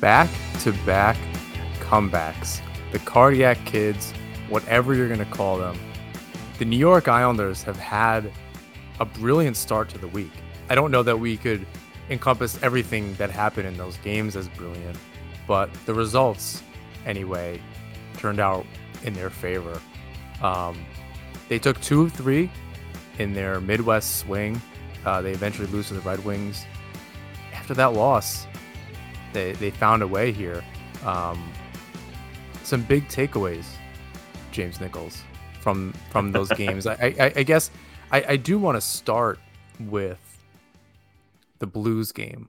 back to back comebacks. The cardiac kids, whatever you're going to call them. The New York Islanders have had a brilliant start to the week. I don't know that we could encompass everything that happened in those games as brilliant, but the results, anyway, turned out in their favor. Um, they took two of three in their Midwest swing. Uh, they eventually lose to the Red Wings. After that loss, they, they found a way here. Um, some big takeaways, James Nichols, from from those games. I, I, I guess I, I do want to start with the Blues game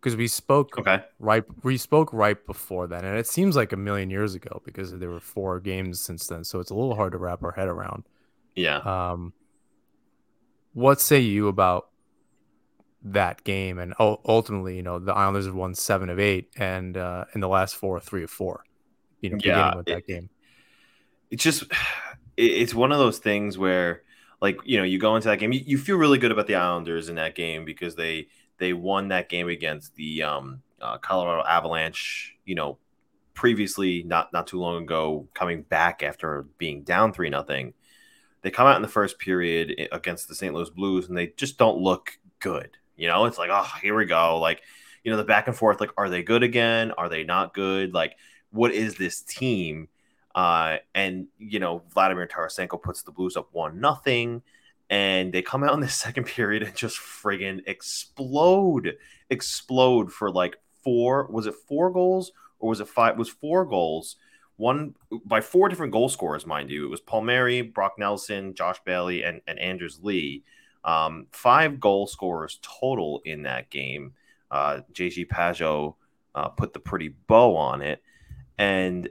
because we spoke okay. right we spoke right before then, and it seems like a million years ago because there were four games since then, so it's a little hard to wrap our head around. Yeah. Um, what say you about that game? And ultimately, you know, the Islanders have won seven of eight, and uh, in the last four, three of four. You know, yeah, with that game. It's just, it's one of those things where, like, you know, you go into that game, you, you feel really good about the Islanders in that game because they they won that game against the um, uh, Colorado Avalanche. You know, previously, not not too long ago, coming back after being down three nothing they come out in the first period against the St. Louis Blues and they just don't look good. You know, it's like, oh, here we go. Like, you know, the back and forth, like, are they good again? Are they not good? Like, what is this team? Uh, and you know, Vladimir Tarasenko puts the Blues up one nothing, and they come out in the second period and just friggin' explode, explode for like four. Was it four goals or was it five? Was four goals one by four different goal scorers, mind you. It was Palmieri, Brock Nelson, Josh Bailey, and, and Anders Lee. Um, five goal scorers total in that game. Uh, JG Pageau uh, put the pretty bow on it. And,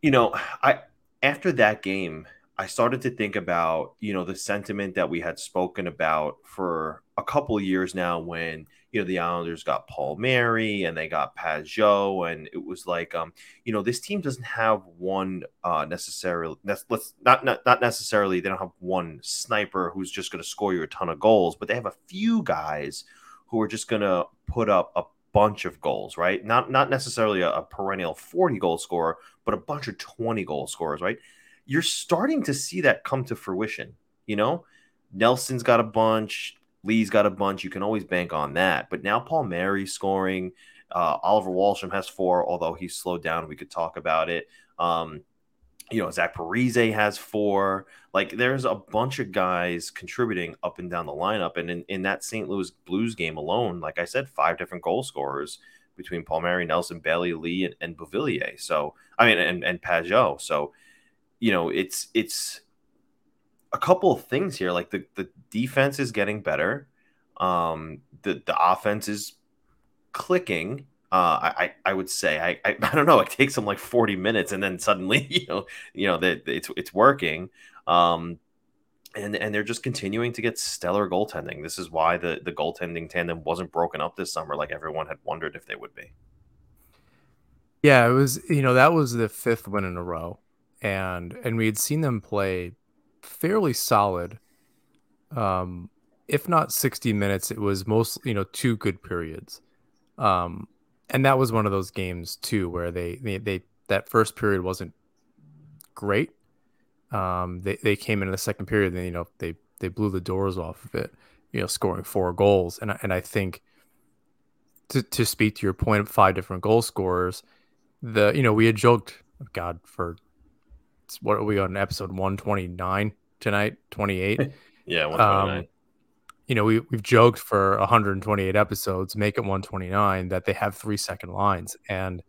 you know, I after that game, I started to think about, you know, the sentiment that we had spoken about for a couple years now when – you know the Islanders got Palmieri and they got Pageau, and it was like, um, you know, this team doesn't have one uh, necessarily. Let's not, not not necessarily. They don't have one sniper who's just going to score you a ton of goals, but they have a few guys who are just going to put up a bunch of goals, right? Not not necessarily a, a perennial forty goal scorer, but a bunch of twenty goal scorers, right? You're starting to see that come to fruition. You know, Nelson's got a bunch. Lee's got a bunch. You can always bank on that. But now Palmieri scoring. Uh, Oliver Wahlstrom has four, although he's slowed down. We could talk about it. Um, you know, Zach Parise has four. Like, there's a bunch of guys contributing up and down the lineup. And in, in that St. Louis Blues game alone, like I said, five different goal scorers between Palmieri, Nelson, Bailey, Lee, and, and Beauvillier. So, I mean, and, and Pageau. So, you know, it's, it's, a couple of things here. Like the, the defense is getting better. Um, the, the offense is clicking. Uh, I, I would say I, I, I don't know. It takes them like 40 minutes, and then suddenly you know you know that it's it's working. Um, and and they're just continuing to get stellar goaltending. This is why the the goaltending tandem wasn't broken up this summer, like everyone had wondered if they would be. Yeah, it was. You know that was the fifth win in a row, and and we had seen them play fairly solid. Um, if not 60 minutes, it was most, you know, two good periods. Um, and that was one of those games too, where they, they, they that first period wasn't great. Um, they, they came into the second period and, you know, they, they blew the doors off of it, you know, scoring four goals. And, and I think to, to speak to your point of five different goal scorers, the, you know, we had joked, God, for what are we on episode 129 tonight 28 yeah 129 um, you know we, we've joked for 128 episodes make it 129 that they have three second lines and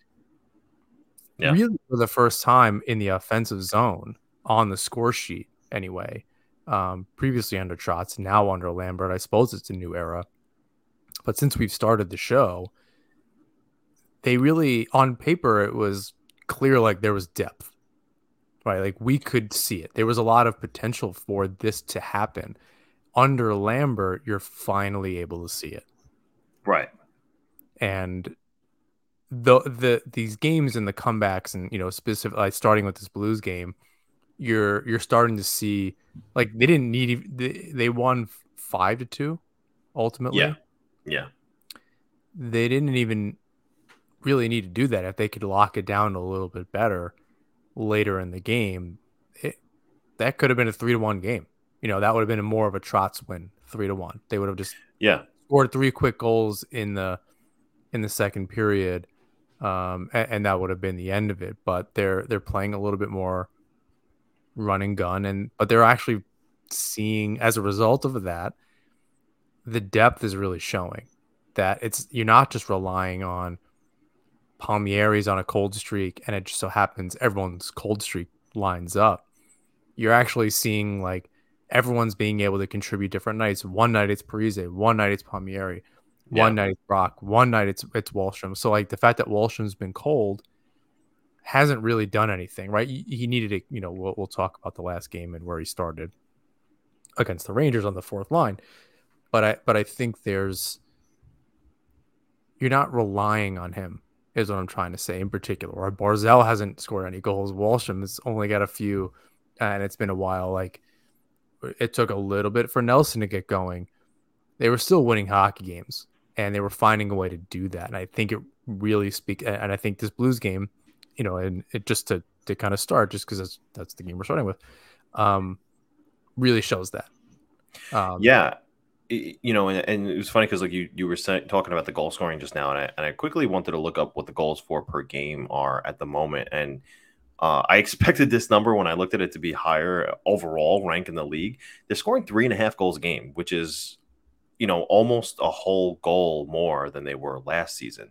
yeah. really for the first time in the offensive zone on the score sheet anyway um, previously under Trotz, now under Lambert. I suppose it's a new era. But since we've started the show, they really, on paper, it was clear like there was depth right? Like we could see it. There was a lot of potential for this to happen. Under Lambert, you're finally able to see it. Right. And the the these games and the comebacks and you know specific like starting with this Blues game, you're you're starting to see like they didn't need they, they won 5 to 2 ultimately. Yeah. Yeah. they didn't even really need to do that. If they could lock it down a little bit better later in the game, it, that could have been a three to one game. You know, that would have been a more of a Trotz win, three to one. They would have just yeah scored three quick goals in the in the second period, um, and, and that would have been the end of it. But they're they're playing a little bit more run and gun, and but they're actually seeing as a result of that, the depth is really showing that it's you're not just relying on Palmieri's on a cold streak, and it just so happens everyone's cold streak lines up. You're actually seeing like everyone's being able to contribute different nights. One night it's Parise, one night it's Palmieri, one yeah. night it's Brock, one night it's it's Wahlstrom. So like the fact that Wahlstrom's been cold hasn't really done anything, right? He needed to, you know, we'll, we'll talk about the last game and where he started against the Rangers on the fourth line. But I but I think there's you're not relying on him is what I'm trying to say in particular. Or Barzal hasn't scored any goals. Wahlstrom has only got a few, and it's been a while. Like it took a little bit for Nelson to get going. They were still winning hockey games, and they were finding a way to do that. And I think it really speak. And I think this Blues game, you know, and it just to to kind of start, just because that's that's the game we're starting with, um, really shows that. Um, yeah, you know, and, and, it was funny because like you you were talking about the goal scoring just now, and I and I quickly wanted to look up what the goals for per game are at the moment, and uh, I expected this number when I looked at it to be higher overall rank in the league. They're scoring three and a half goals a game, which is you know almost a whole goal more than they were last season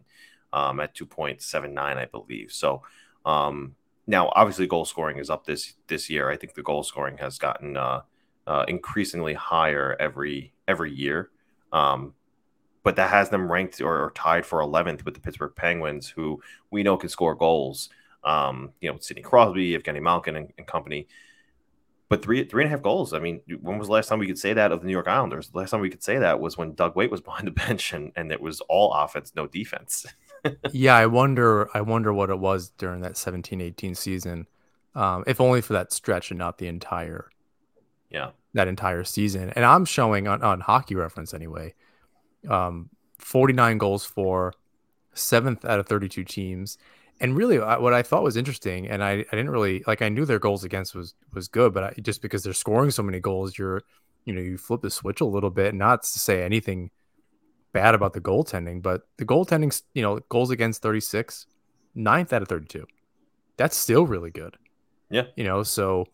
um, at two point seven nine, I believe. So um, now, obviously, goal scoring is up this this year. I think the goal scoring has gotten uh, uh, increasingly higher every every year. Um, but that has them ranked or, or, tied for 11th with the Pittsburgh Penguins, who we know can score goals. Um, you know, Sidney Crosby, Evgeny Malkin, and, and, company. But three three and a half goals. I mean, when was the last time we could say that of the New York Islanders? The last time we could say that was when Doug Weight was behind the bench, and, and it was all offense, no defense. yeah, I wonder. I wonder what it was during that 17-18 season, um, if only for that stretch and not the entire yeah that entire season. And I'm showing on, on hockey reference anyway, um, 49 goals for seventh out of 32 teams. And really, what I thought was interesting, and I, I didn't really like. I knew their goals against was was good, but I, just because they're scoring so many goals, you're, you know, you flip the switch a little bit. Not to say anything bad about the goaltending, but the goaltending, you know, goals against 36, ninth out of 32. That's still really good. Yeah. You know, so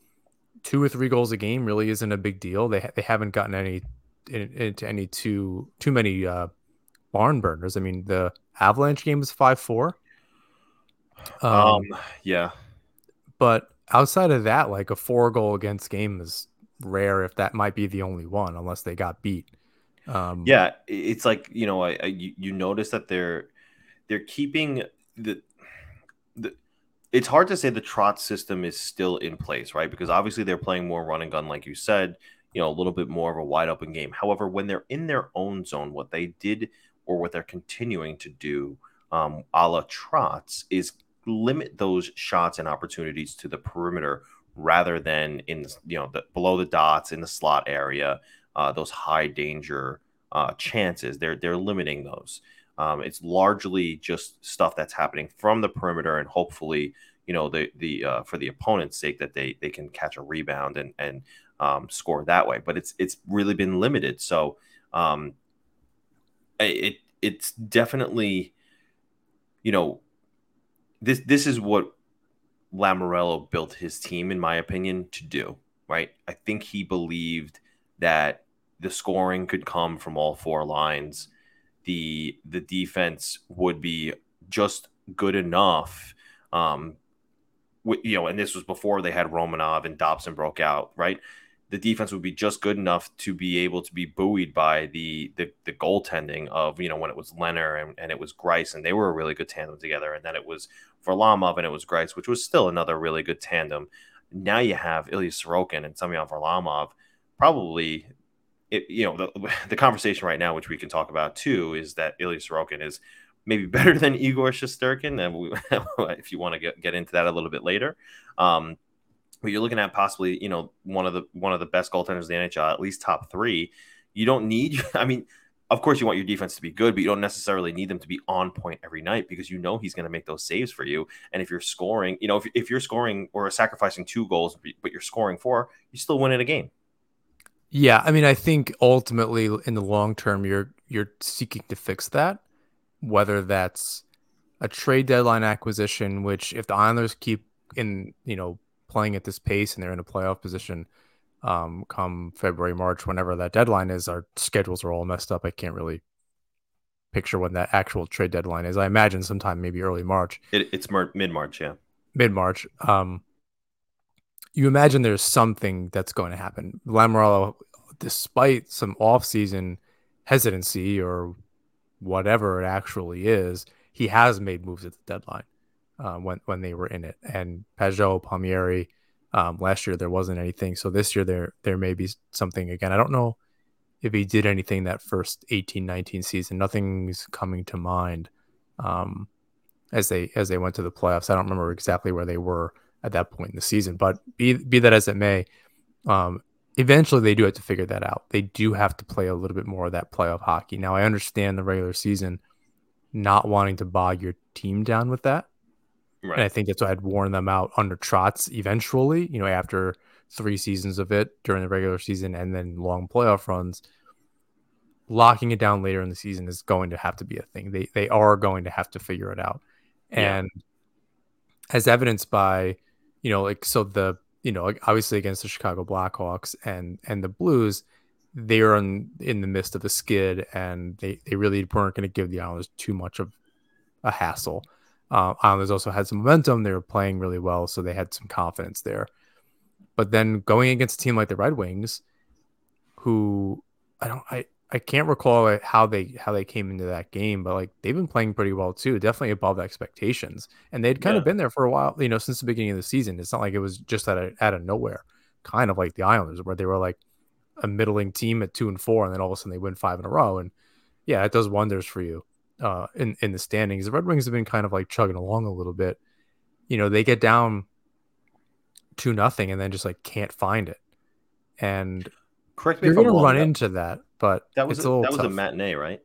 two or three goals a game really isn't a big deal. They they haven't gotten any into any too too many uh, barn burners. I mean, the Avalanche game was five four. Um, um, yeah, but outside of that, like a four goal against game is rare. If that might be the only one, unless they got beat. Um, yeah, it's like you know, I, I you, you notice that they're they're keeping the the it's hard to say the Trotz system is still in place, right? Because obviously they're playing more run and gun, like you said, you know, a little bit more of a wide open game. However, when they're in their own zone, what they did or what they're continuing to do, um, a la Trotz, is limit those shots and opportunities to the perimeter rather than in you know the, below the dots in the slot area, uh, those high danger uh, chances. They're they're limiting those. Um, it's largely just stuff that's happening from the perimeter, and hopefully, you know, the the uh, for the opponent's sake that they they can catch a rebound and and um, score that way. But it's it's really been limited. So um, it it's definitely, you know, this this is what Lamoriello built his team, in my opinion, to do. Right? I think he believed that the scoring could come from all four lines the the defense would be just good enough. Um, you know, and this was before they had Romanov and Dobson broke out, right? The defense would be just good enough to be able to be buoyed by the the, the goaltending of you know when it was Lehner and, and it was Greiss and they were a really good tandem together, and then it was Varlamov and it was Greiss, which was still another really good tandem. Now you have Ilya Sorokin and Semyon Varlamov, probably it, you know, the, the conversation right now, which we can talk about too, is that Ilya Sorokin is maybe better than Igor Shesterkin, and we, if you want to get, get into that a little bit later. Um, but you're looking at possibly, you know, one of the one of the best goaltenders in the NHL, at least top three. You don't need. I mean, of course you want your defense to be good, but you don't necessarily need them to be on point every night because you know he's going to make those saves for you. And if you're scoring, you know, if, if you're scoring or sacrificing two goals, but you're scoring four, you still win in a game. Yeah, I mean, I think ultimately in the long term, you're you're seeking to fix that, whether that's a trade deadline acquisition, which if the Islanders keep in, you know, playing at this pace and they're in a playoff position, um, come February, March, whenever that deadline is, our schedules are all messed up. I can't really picture when that actual trade deadline is. I imagine sometime maybe early March. It, it's mid March, yeah. Mid March. Um, you imagine there's something that's going to happen. Lamoriello, despite some offseason hesitancy or whatever it actually is, he has made moves at the deadline uh, when when they were in it. And Pageau, Palmieri, um, last year there wasn't anything, so this year there there may be something again. I don't know if he did anything that first 18 19 season. Nothing's coming to mind um, as they as they went to the playoffs. I don't remember exactly where they were at that point in the season, but be be that as it may, um, eventually they do have to figure that out. They do have to play a little bit more of that playoff hockey. Now I understand the regular season not wanting to bog your team down with that. Right. And I think that's why I'd warn them out under Trotz eventually, you know, after three seasons of it during the regular season and then long playoff runs. Locking it down later in the season is going to have to be a thing. They they are going to have to figure it out. And yeah. as evidenced by, you know, like so the you know, obviously against the Chicago Blackhawks and and the Blues, they were in in the midst of a skid and they, they really weren't going to give the Islanders too much of a hassle. Uh, Islanders also had some momentum. They were playing really well, so they had some confidence there. But then going against a team like the Red Wings, who I don't, I, I can't recall how they how they came into that game, but like they've been playing pretty well too, definitely above expectations, and they'd kind yeah. of been there for a while, you know, since the beginning of the season. It's not like it was just out of out of nowhere, kind of like the Islanders, where they were like a middling team at two and four, and then all of a sudden they win five in a row, and yeah, it does wonders for you uh, in in the standings. The Red Wings have been kind of like chugging along a little bit. You know, they get down to nothing and then just like can't find it. And correct me you're going to run into that, but that was a, that was a matinee, right?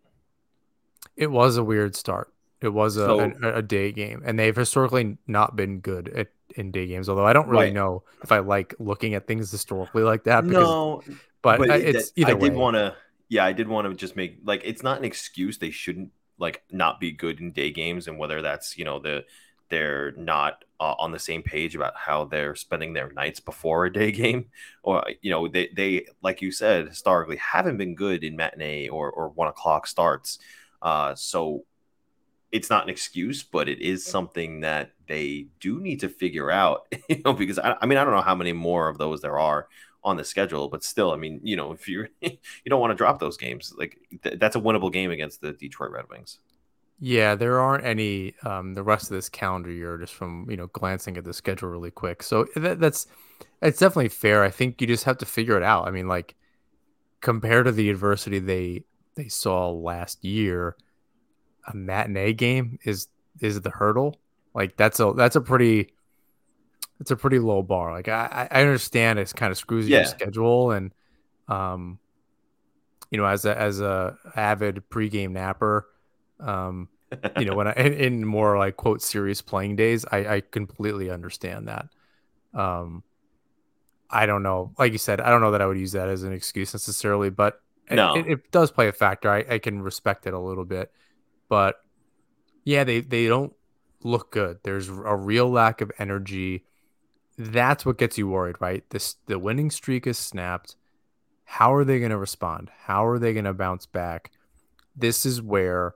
It was a weird start. It was a, so, a, a, day game, and they've historically not been good at in day games. Although I don't really right. know if I like looking at things historically like that. Because, no, but, but uh, it's that, either I way. did want to. Yeah, I did want to just make like it's not an excuse. They shouldn't like not be good in day games and whether that's you know the they're not uh, on the same page about how they're spending their nights before a day game or you know they, they like you said historically haven't been good in matinee or, or one o'clock starts uh, so it's not an excuse but it is something that they do need to figure out you know because I, I mean i don't know how many more of those there are on the schedule. But still, I mean, you know, if you're you don't want to drop those games, like th- that's a winnable game against the Detroit Red Wings. Yeah, there aren't any um, the rest of this calendar year just from you know glancing at the schedule really quick. So that, that's it's definitely fair. I think you just have to figure it out. I mean, like compared to the adversity they they saw last year, a matinee game is is the hurdle. Like that's a that's a pretty it's a pretty low bar. Like I, I understand it's kind of screws yeah. your schedule and um you know as a as a avid pregame napper um you know when I in, more like quote serious playing days I I completely understand that um I don't know like you said I don't know that I would use that as an excuse necessarily but no. it, it does play a factor I, I can respect it a little bit but yeah they they don't look good there's a real lack of energy that's what gets you worried, right? This the winning streak is snapped. How are they going to respond? How are they going to bounce back? This is where,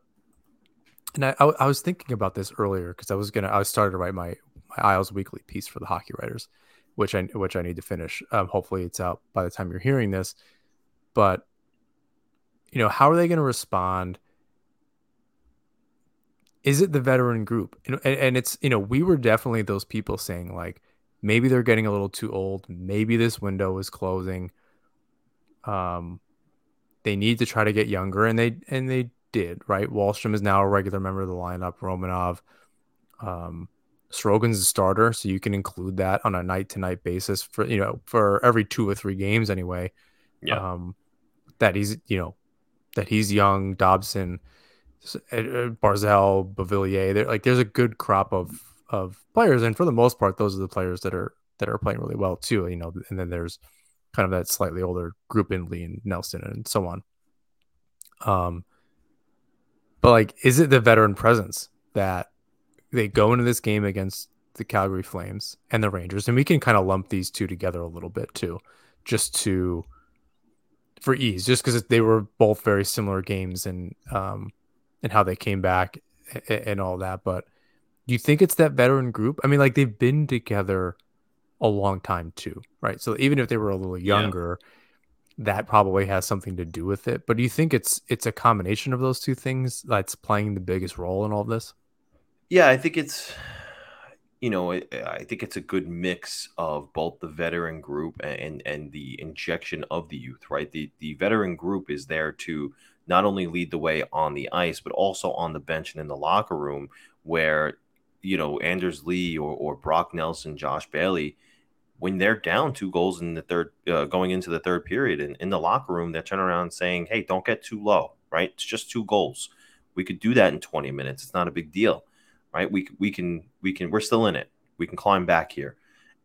and I, I, was thinking about this earlier because I was gonna I started to write my my Isles Weekly piece for the Hockey Writers, which I which I need to finish. Um, hopefully, it's out by the time you're hearing this. But you know, how are they going to respond? Is it the veteran group? And, and it's you know we were definitely those people saying like Maybe they're getting a little too old. Maybe this window is closing. Um, they need to try to get younger, and they and they did. Right, Wahlstrom is now a regular member of the lineup. Romanov, um, Sorokin's a starter, so you can include that on a night to night basis for you know for every two or three games anyway. Yeah. Um, that he's you know that he's young. Dobson, Barzal, Beauvillier. There, like there's a good crop of of players, and for the most part, those are the players that are that are playing really well too. You know, and then there's kind of that slightly older group in Lee and Nelson and so on. Um, but like, is it the veteran presence that they go into this game against the Calgary Flames and the Rangers, and we can kind of lump these two together a little bit too, just to for ease, just because they were both very similar games and um and how they came back and, and all that. But do you think it's that veteran group? I mean, like they've been together a long time too, right? So even if they were a little younger, yeah. That probably has something to do with it. But do you think it's it's a combination of those two things that's playing the biggest role in all of this? Yeah, I think it's you know, I, think it's a good mix of both the veteran group and and the injection of the youth, right? The the veteran group is there to not only lead the way on the ice, but also on the bench and in the locker room where you know Anders Lee or, or Brock Nelson, Josh Bailey, when they're down two goals in the third, uh, going into the third period, and in the locker room, they're turning around saying, "Hey, don't get too low, right? It's just two goals. We could do that in 20 minutes. It's not a big deal, right? We we can we can we're still in it. We can climb back here."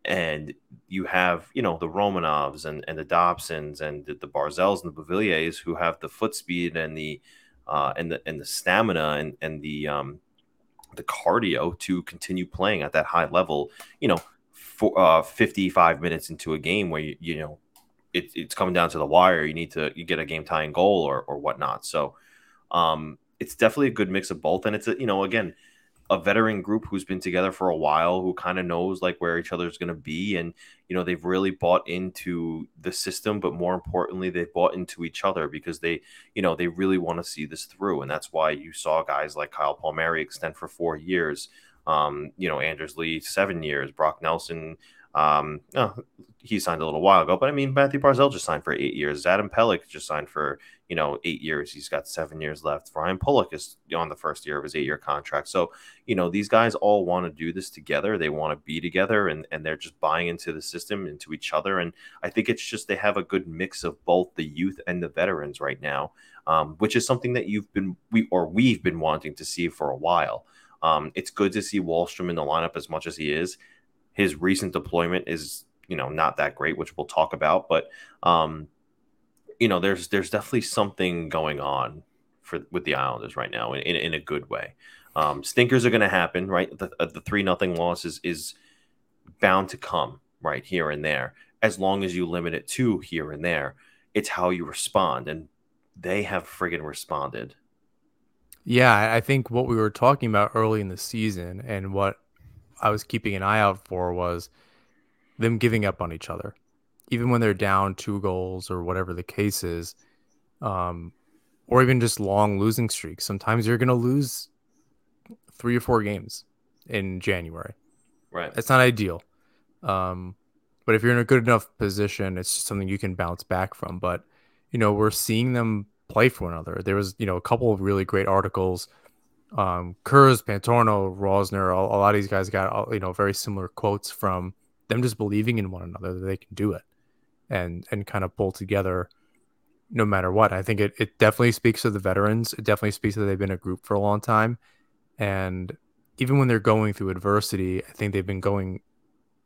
And you have, you know, the Romanovs and, and the Dobsons and the, the Barzals and the Beauvilliers who have the foot speed and the uh, and the and the stamina and and the um, the cardio to continue playing at that high level. You know, for uh, 55 minutes into a game where you you know it, it's coming down to the wire. You need to you get a game tying goal or or whatnot. So um, it's definitely a good mix of both, and it's a, you know again a veteran group who's been together for a while, who kind of knows like where each other's going to be, and you know they've really bought into the system, but more importantly, they've bought into each other because they, you know, they really want to see this through, and that's why you saw guys like Kyle Palmieri extend for four years. Um, you know, Anders Lee seven years, Brock Nelson um, oh, he signed a little while ago, but I mean, Matthew Barzal just signed for eight years. Adam Pelech just signed for you know eight years. He's got seven years left. Ryan Pulock is on the first year of his eight-year contract. So you know these guys all want to do this together. They want to be together, and and they're just buying into the system, into each other. And I think it's just they have a good mix of both the youth and the veterans right now, um, which is something that you've been we or we've been wanting to see for a while. Um, it's good to see Wahlstrom in the lineup as much as he is his recent deployment is you know not that great, which we'll talk about. But um, you know, there's there's definitely something going on for with the Islanders right now in, in, in a good way. Um, stinkers are going to happen, right? The, uh, the three nothing loss is, is bound to come right here and there. As long as you limit it to here and there, it's how you respond, and they have friggin' responded. Yeah, I think what we were talking about early in the season and what I was keeping an eye out for was them giving up on each other, even when they're down two goals or whatever the case is, um, or even just long losing streaks. Sometimes you're going to lose three or four games in January. Right. It's not ideal. Um, but if you're in a good enough position, it's just something you can bounce back from. But, you know, we're seeing them play for one another. There was, you know, a couple of really great articles um, Kurz, Pantorno, Rosner, a, a, lot of these guys got you know very similar quotes from them just believing in one another that they can do it and and kind of pull together no matter what. I think it, it definitely speaks to the veterans. It definitely speaks that they've been a group for a long time. And even when they're going through adversity, I think they've been going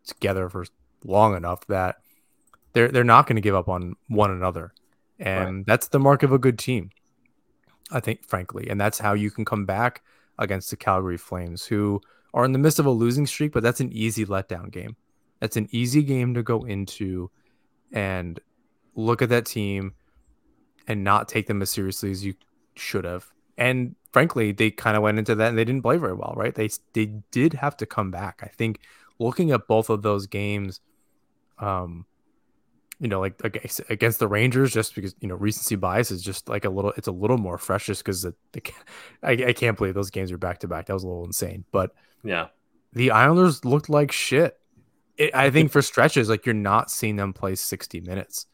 together for long enough that they're they're not going to give up on one another. And right. that's the mark of a good team. I think, frankly. And that's how you can come back against the Calgary Flames, who are in the midst of a losing streak, but that's an easy letdown game. That's an easy game to go into and look at that team and not take them as seriously as you should have. And frankly, they kind of went into that and they didn't play very well, right? They they did have to come back. I think looking at both of those games, um, you know, like against, against the Rangers, just because you know recency bias is just like a little, it's a little more fresh, just because I, I can't believe those games are back to back. That was a little insane, but yeah, the Islanders looked like shit. It, I think for stretches, like you're not seeing them play 60 minutes,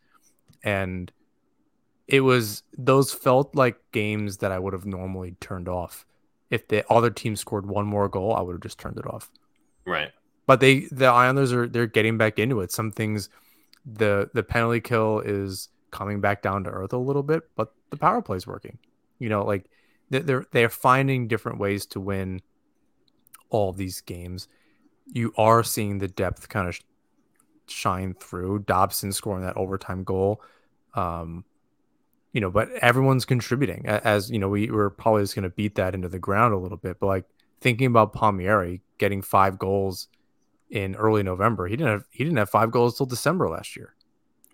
and it was those felt like games that I would have normally turned off. If the other team scored one more goal, I would have just turned it off. Right. But they, the Islanders are they're getting back into it. Some things the the penalty kill is coming back down to earth a little bit, but the power play is working. You know, like they're they're finding different ways to win all these games. You are seeing the depth kind of shine through. Dobson scoring that overtime goal. Um, you know, but everyone's contributing. As you know, we were probably just going to beat that into the ground a little bit. But like thinking about Palmieri getting five goals in early November, he didn't have he didn't have five goals till December last year.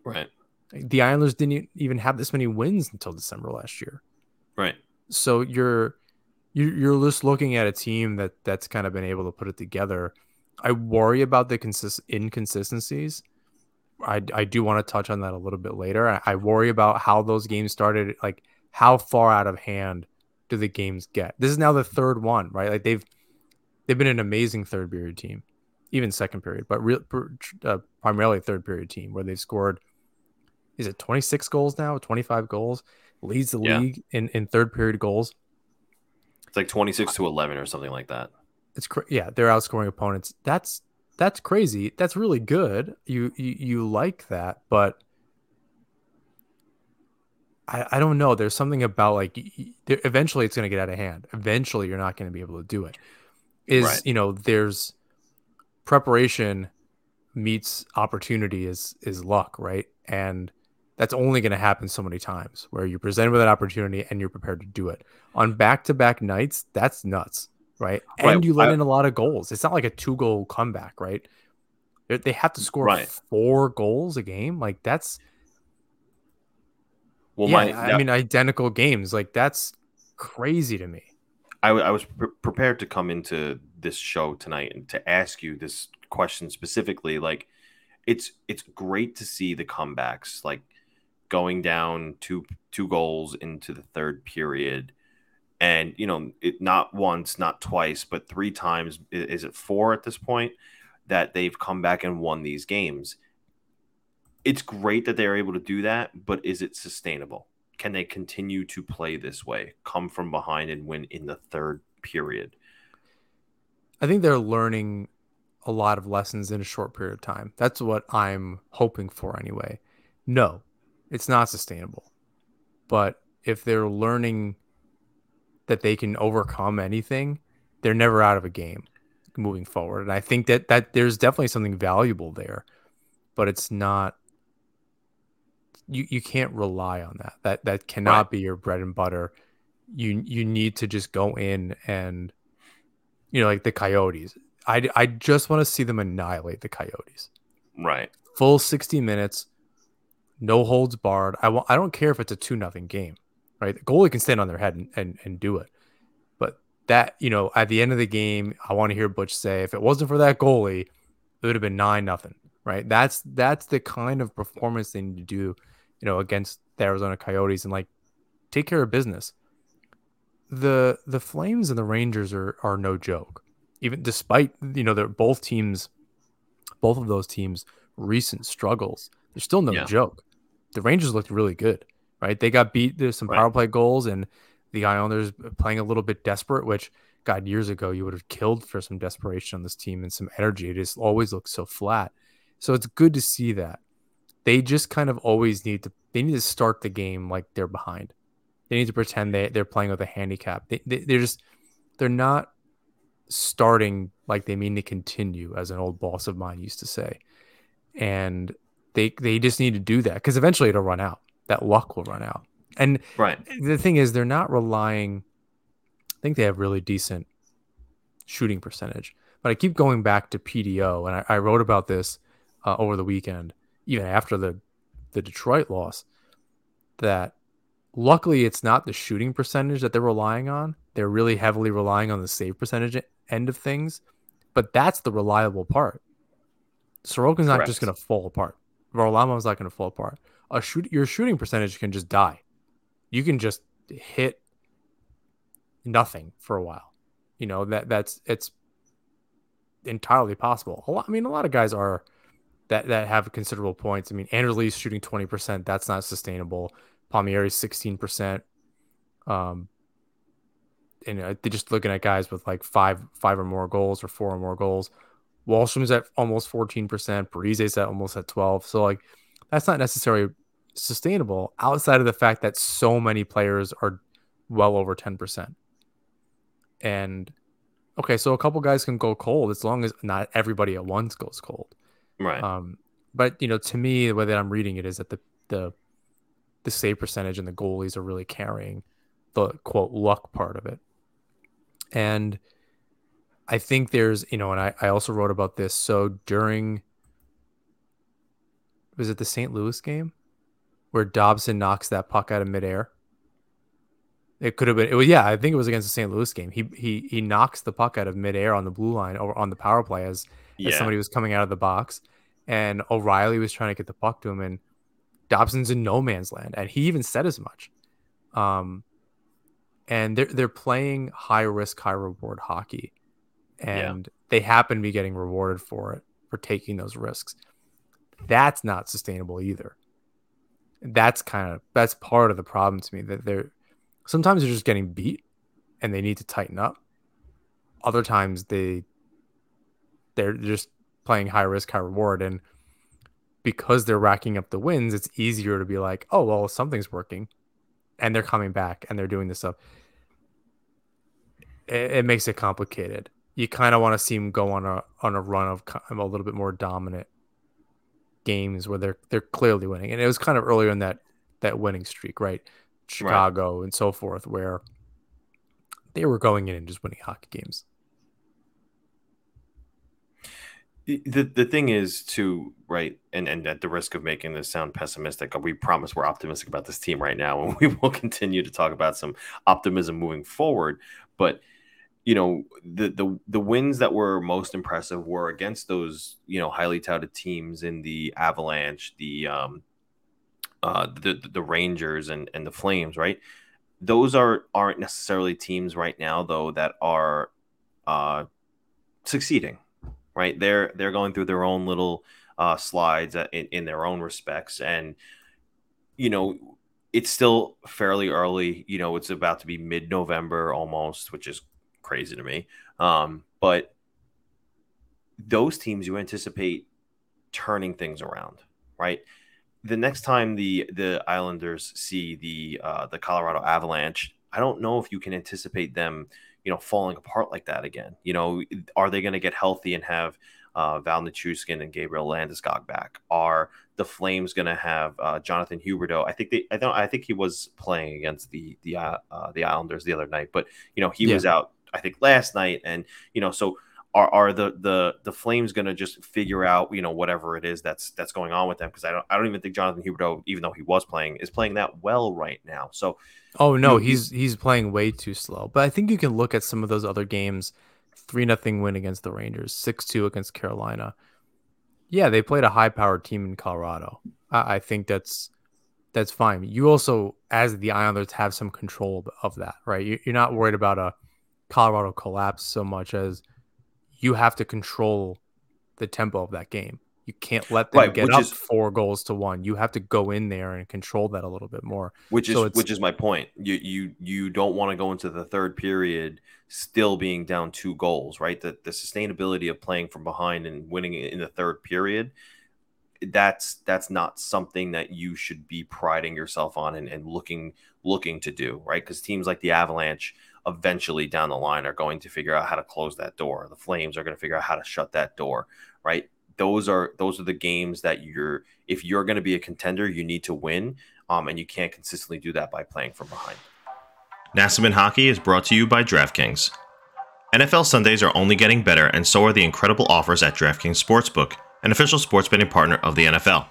Right. The Islanders didn't even have this many wins until December last year. Right. So you're you're just looking at a team that that's kind of been able to put it together. I worry about the consist inconsistencies I, I do want to touch on that a little bit later. I, I, worry about how those games started. Like, how far out of hand do the games get? This is now the third one, right? Like they've they've been an amazing third period team, even second period, but real uh, primarily third period team where they've scored. Is it 26 goals now? 25 goals leads the yeah. league in in third period goals. It's like 26 to 11 or something like that. It's cra- yeah, they're outscoring opponents. That's that's crazy. That's really good. You you, you like that, but I, I don't know. There's something about like eventually it's going to get out of hand. Eventually, you're not going to be able to do it. Is right. you know there's preparation meets opportunity is is luck, right? And that's only going to happen so many times where you're presented with an opportunity and you're prepared to do it. On back to back nights, that's nuts right? And you let I, in a lot of goals. It's not like a two goal comeback, right? They have to score right. four goals a game. Like that's well, yeah, my, that, I mean, identical games. Like that's crazy to me. I, I was pre- prepared to come into this show tonight and to ask you this question specifically. Like, it's it's great to see the comebacks, like going down two two goals into the third period. And you know it not once not twice but three times is it four at this point that they've come back and won these games? It's great that they're able to do that but is it sustainable? Can they continue to play this way come from behind and win in the third period i think they're learning a lot of lessons in a short period of time that's what i'm hoping for anyway no it's not sustainable but if they're learning that they can overcome anything, they're never out of a game moving forward. And I think that that there's definitely something valuable there, but it's not you you can't rely on that. That that cannot right. be your bread and butter. You you need to just go in and you know like the Coyotes. I I just want to see them annihilate the Coyotes. Right. Full 60 minutes, no holds barred. I want I don't care if it's a 2 nothing game right? The goalie can stand on their head and, and, and do it. But that, you know, at the end of the game, I want to hear Butch say, if it wasn't for that goalie, it would have been nine nothing, right? That's that's the kind of performance they need to do, you know, against the Arizona Coyotes and like take care of business. The the Flames and the Rangers are are no joke. Even despite you know they're both teams, both of those teams recent struggles, they're still no yeah. joke. The Rangers looked really good right? They got beat. There's some right. power play goals, and the Islanders uh, playing a little bit desperate, which God years ago you would have killed for some desperation on this team and some energy. It just always looks so flat. So it's good to see that. They just kind of always need to. They need to start the game like they're behind. They need to pretend they they're playing with a handicap. They, they they're just they're not starting like they mean to continue, as an old boss of mine used to say. And they they just need to do that because eventually it'll run out that luck will run out. And right. the thing is, they're not relying. I think they have really decent shooting percentage, but I keep going back to PDO, and I, I wrote about this uh, over the weekend, even after the the Detroit loss. That luckily, it's not the shooting percentage that they're relying on. They're really heavily relying on the save percentage end of things, but that's the reliable part. Sorokin's not just going to fall apart. Varlamov's not going to fall apart a shoot your shooting percentage can just die. You can just hit nothing for a while. You know that that's it's entirely possible. A lot, I mean, a lot of guys are that that have considerable points. I mean, Anders Lee's shooting twenty percent. That's not sustainable. Palmieri's sixteen percent. Um, and uh, they're just looking at guys with like five five or more goals or four or more goals. Wahlstrom's at almost fourteen percent. Parise's at almost at twelve. So like, that's not necessarily sustainable outside of the fact that so many players are well over 10%. And okay, so a couple guys can go cold as long as not everybody at once goes cold. Right. Um, but you know, to me, the way that I'm reading it is that the the the save percentage and the goalies are really carrying the quote luck part of it. And I think there's, you know, and I, I also wrote about this. So during was it the St. Louis game where Dobson knocks that puck out of midair? It could have been. It was yeah. I think it was against the St. Louis game. He he he knocks the puck out of midair on the blue line or on the power play as, yeah. as somebody was coming out of the box, and O'Reilly was trying to get the puck to him, and Dobson's in no man's land, and he even said as much. Um, and they're they're playing high risk, high reward hockey, and yeah. they happen to be getting rewarded for it for taking those risks. That's not sustainable either. That's kind of that's part of the problem to me that they're sometimes they're just getting beat and they need to tighten up. Other times they they're just playing high risk, high reward. And because they're racking up the wins, it's easier to be like, oh well, something's working. And they're coming back and they're doing this stuff. It, it makes it complicated. You kind of want to see them go on a on a run of a little bit more dominant games where they're they're clearly winning. And it was kind of earlier in that that winning streak, right? Chicago right. and so forth, where they were going in and just winning hockey games. The the thing is to right, and and at the risk of making this sound pessimistic, we promise we're optimistic about this team right now, and we will continue to talk about some optimism moving forward. But you know the the the wins that were most impressive were against those you know highly touted teams in the Avalanche, the um, uh, the the Rangers and and the Flames, right? Those are aren't necessarily teams right now though that are uh, succeeding, right? They're they're going through their own little uh, slides in, in their own respects, and you know it's still fairly early. You know, it's about to be mid November almost, which is crazy to me. Um, but those teams you anticipate turning things around, right? the next time the the Islanders see the uh, the Colorado Avalanche, I don't know if you can anticipate them, you know, falling apart like that again. You know, are they going to get healthy and have uh, Val Nichushkin and Gabriel Landeskog back? Are the Flames going to have uh, Jonathan Huberdeau? I think they, I don't, I think he was playing against the the uh, uh the Islanders the other night, but you know, he yeah. was out. I think last night, and you know, so are, are the the the Flames going to just figure out you know whatever it is that's that's going on with them? Because I don't I don't even think Jonathan Huberdeau, even though he was playing, is playing that well right now. So, oh no, you he's he's playing way too slow. But I think you can look at some of those other games. Three nothing win against the Rangers, six two against Carolina. Yeah, they played a high powered team in Colorado. I, I think that's that's fine. You also, as the Islanders, have some control of that, right? You're not worried about a Colorado collapse so much as you have to control the tempo of that game. You can't let them right, get up is, four goals to one. You have to go in there and control that a little bit more. Which is which is my point. You you you don't want to go into the third period still being down two goals, right? The the sustainability of playing from behind and winning in the third period. That's that's not something that you should be priding yourself on and, and looking looking to do, right? Because teams like the Avalanche, eventually down the line are going to figure out how to close that door. The Flames are going to figure out how to shut that door, right? Those are those are the games that you're if you're going to be a contender, you need to win, um, and you can't consistently do that by playing from behind. Nassauman Hockey is brought to you by DraftKings. NFL Sundays are only getting better, and so are the incredible offers at DraftKings Sportsbook, an official sports betting partner of the NFL.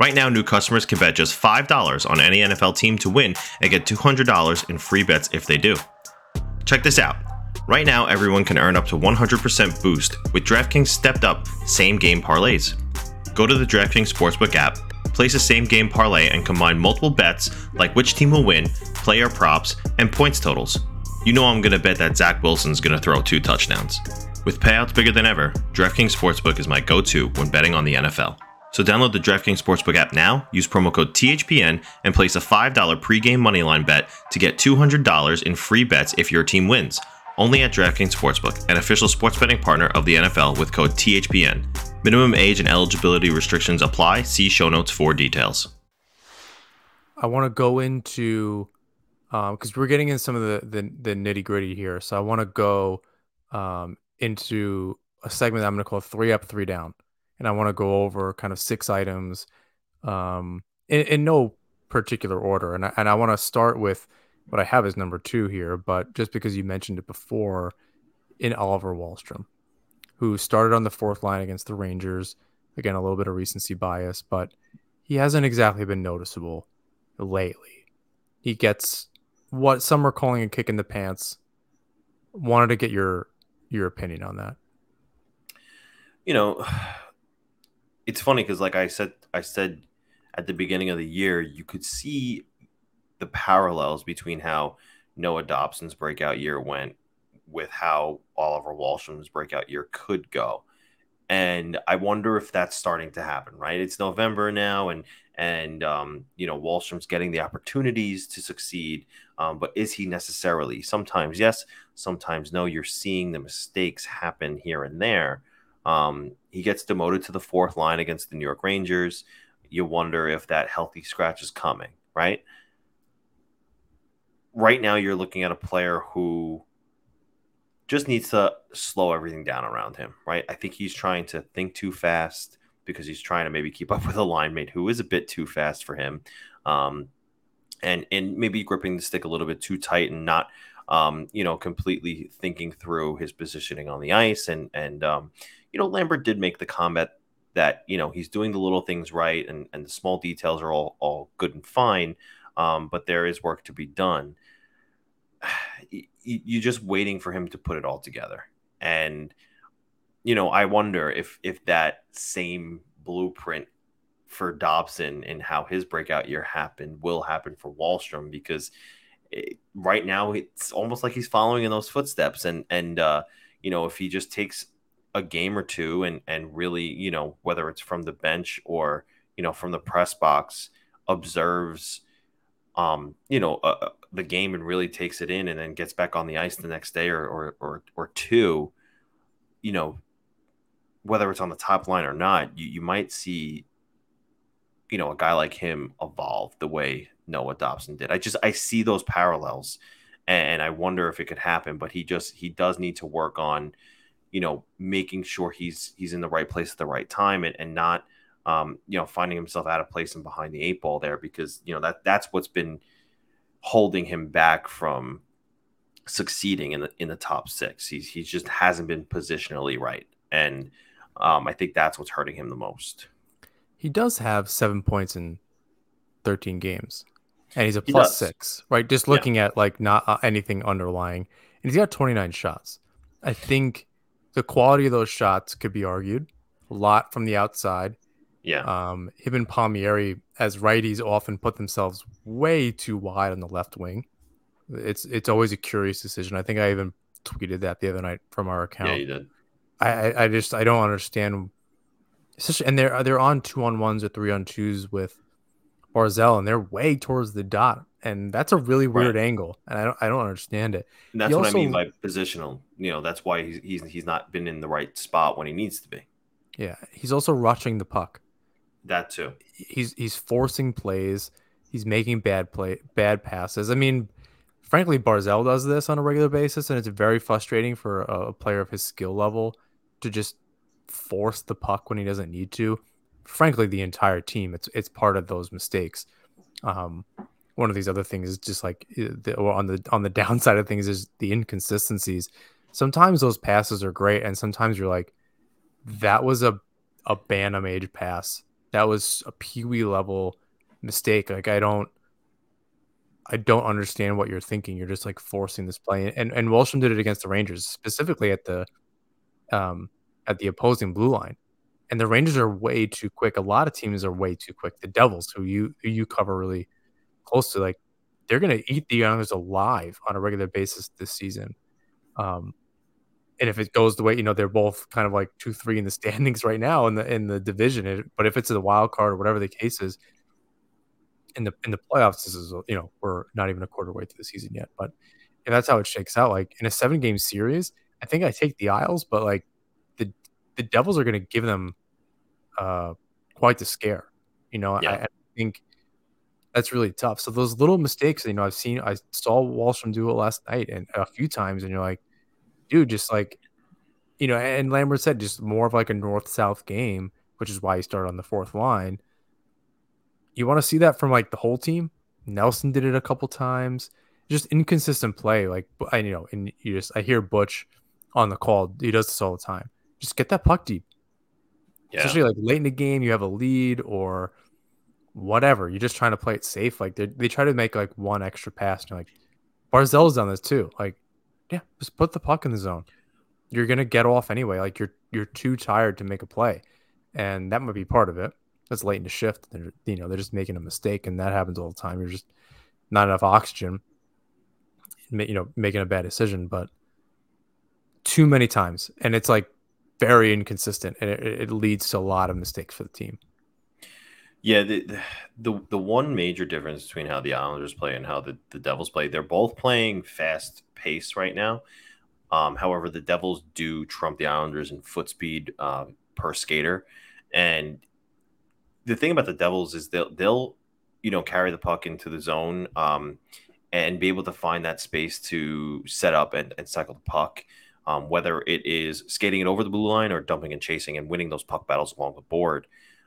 Right now, new customers can bet just $5 on any NFL team to win and get $200 in free bets if they do. Check this out. Right now, everyone can earn up to 100% boost with DraftKings stepped up same game parlays. Go to the DraftKings Sportsbook app, place a same game parlay, and combine multiple bets like which team will win, player props, and points totals. You know I'm going to bet that Zach Wilson's going to throw two touchdowns. With payouts bigger than ever, DraftKings Sportsbook is my go to when betting on the NFL. So download the DraftKings Sportsbook app now, use promo code THPN, and place a $5 pregame moneyline bet to get $200 in free bets if your team wins. Only at DraftKings Sportsbook, an official sports betting partner of the NFL with code THPN. Minimum age and eligibility restrictions apply. See show notes for details. I want to go into because um, we're getting in some of the the, the nitty gritty here. So I want to go um, into a segment I'm going to call three up, three down, and I want to go over kind of six items um, in, in no particular order. And I, and I want to start with what I have as number two here, but just because you mentioned it before, in Oliver Wahlstrom, who started on the fourth line against the Rangers. Again, a little bit of recency bias, but he hasn't exactly been noticeable lately. He gets what some are calling a kick in the pants. Wanted to get your your opinion on that. You know, it's funny because, like I said, I said at the beginning of the year, you could see the parallels between how Noah Dobson's breakout year went with how Oliver Wahlstrom's breakout year could go. And I wonder if that's starting to happen, right? It's November now, and and um, you know Wahlstrom's getting the opportunities to succeed, um, but is he necessarily? Sometimes yes, sometimes no. You're seeing the mistakes happen here and there. Um, he gets demoted to the fourth line against the New York Rangers. You wonder if that healthy scratch is coming, right? Right now, you're looking at a player who just needs to slow everything down around him, right? I think he's trying to think too fast because he's trying to maybe keep up with a line mate who is a bit too fast for him. Um, and and maybe gripping the stick a little bit too tight and not um, you know completely thinking through his positioning on the ice and and um, you know Lambert did make the comment that you know he's doing the little things right and and the small details are all all good and fine um, but there is work to be done you're just waiting for him to put it all together. And you know, I wonder if if that same blueprint for Dobson and how his breakout year happened will happen for Wahlstrom because it, right now it's almost like he's following in those footsteps. And and uh, you know if he just takes a game or two and and really you know whether it's from the bench or you know from the press box observes um you know uh, the game and really takes it in and then gets back on the ice the next day or or or, or two, you know, whether it's on the top line or not, you, you might see, you know, a guy like him evolve the way Noah Dobson did. I just I see those parallels and I wonder if it could happen, but he just he does need to work on, you know, making sure he's he's in the right place at the right time and, and not um, you know, finding himself out of place and behind the eight ball there because, you know, that that's what's been holding him back from succeeding in the in the top six. He's he just hasn't been positionally right, and um, I think that's what's hurting him the most. He does have seven points in thirteen games, and he's a plus six, right? Just looking yeah. at like not uh, anything underlying, and he's got twenty nine shots. I think the quality of those shots could be argued a lot from the outside. Yeah. Um, him and Palmieri as righties often put themselves way too wide on the left wing. It's it's always a curious decision. I think I even tweeted that the other night from our account. Yeah, you did. I I just I don't understand. and they're they're on two on ones or three on twos with Barzal, and they're way towards the dot, and that's a really weird right. angle, and I don't I don't understand it. And that's he what also, I mean by positional. You know, that's why he's, he's he's not been in the right spot when he needs to be. Yeah, he's also rushing the puck. That too. He's he's forcing plays. He's making bad play bad passes. I mean, frankly, Barzal does this on a regular basis, and it's very frustrating for a player of his skill level to just force the puck when he doesn't need to. Frankly, the entire team it's it's part of those mistakes. Um, one of these other things is just like the, on the on the downside of things is the inconsistencies. Sometimes those passes are great, and sometimes you're like, that was a a Bantam age pass that was a Pee Wee level mistake. Like I don't, I don't understand what you're thinking. You're just like forcing this play, and and Wahlstrom did it against the Rangers, specifically at the, um, at the opposing blue line, and the Rangers are way too quick. A lot of teams are way too quick. The Devils, who you who you cover really close to, like they're gonna eat the Islanders alive on a regular basis this season. Um, and if it goes the way you know they're both kind of like two three in the standings right now in the in the division it, but if it's a wild card or whatever the case is in the in the playoffs this is you know we're not even a quarter way through the season yet but if that's how it shakes out like in a seven game series i think i take the isles but like the the devils are going to give them uh quite the scare you know yeah. I, I think That's really tough. So those little mistakes, you know, I've seen, I saw Wahlstrom do it last night and a few times, and you're like, dude, just like, you know, and Lambert said just more of like a north south game, which is why he started on the fourth line. You want to see that from like the whole team. Nelson did it a couple times. Just inconsistent play. Like I you know, and you just I hear Butch on the call. He does this all the time. Just get that puck deep. Yeah. Especially like late in the game, you have a lead or whatever. You're just trying to play it safe. Like they they try to make like one extra pass. And you're like, Barzal's done this too. Like, yeah, just put the puck in the zone. You're gonna get off anyway. Like you're you're too tired to make a play, and that might be part of it. That's late in the shift. They're, you know, they're just making a mistake, and that happens all the time. You're just not enough oxygen. You know, making a bad decision, but too many times, and it's like very inconsistent, and it, it leads to a lot of mistakes for the team. Yeah, the, the the one major difference between how the Islanders play and how the, the Devils play, they're both playing fast pace right now. Um, however, the Devils do trump the Islanders in foot speed uh, per skater, and the thing about the Devils is they'll they'll you know carry the puck into the zone um, and be able to find that space to set up and, and cycle the puck. Um, whether it is skating it over the blue line or dumping and chasing and winning those puck battles along the board.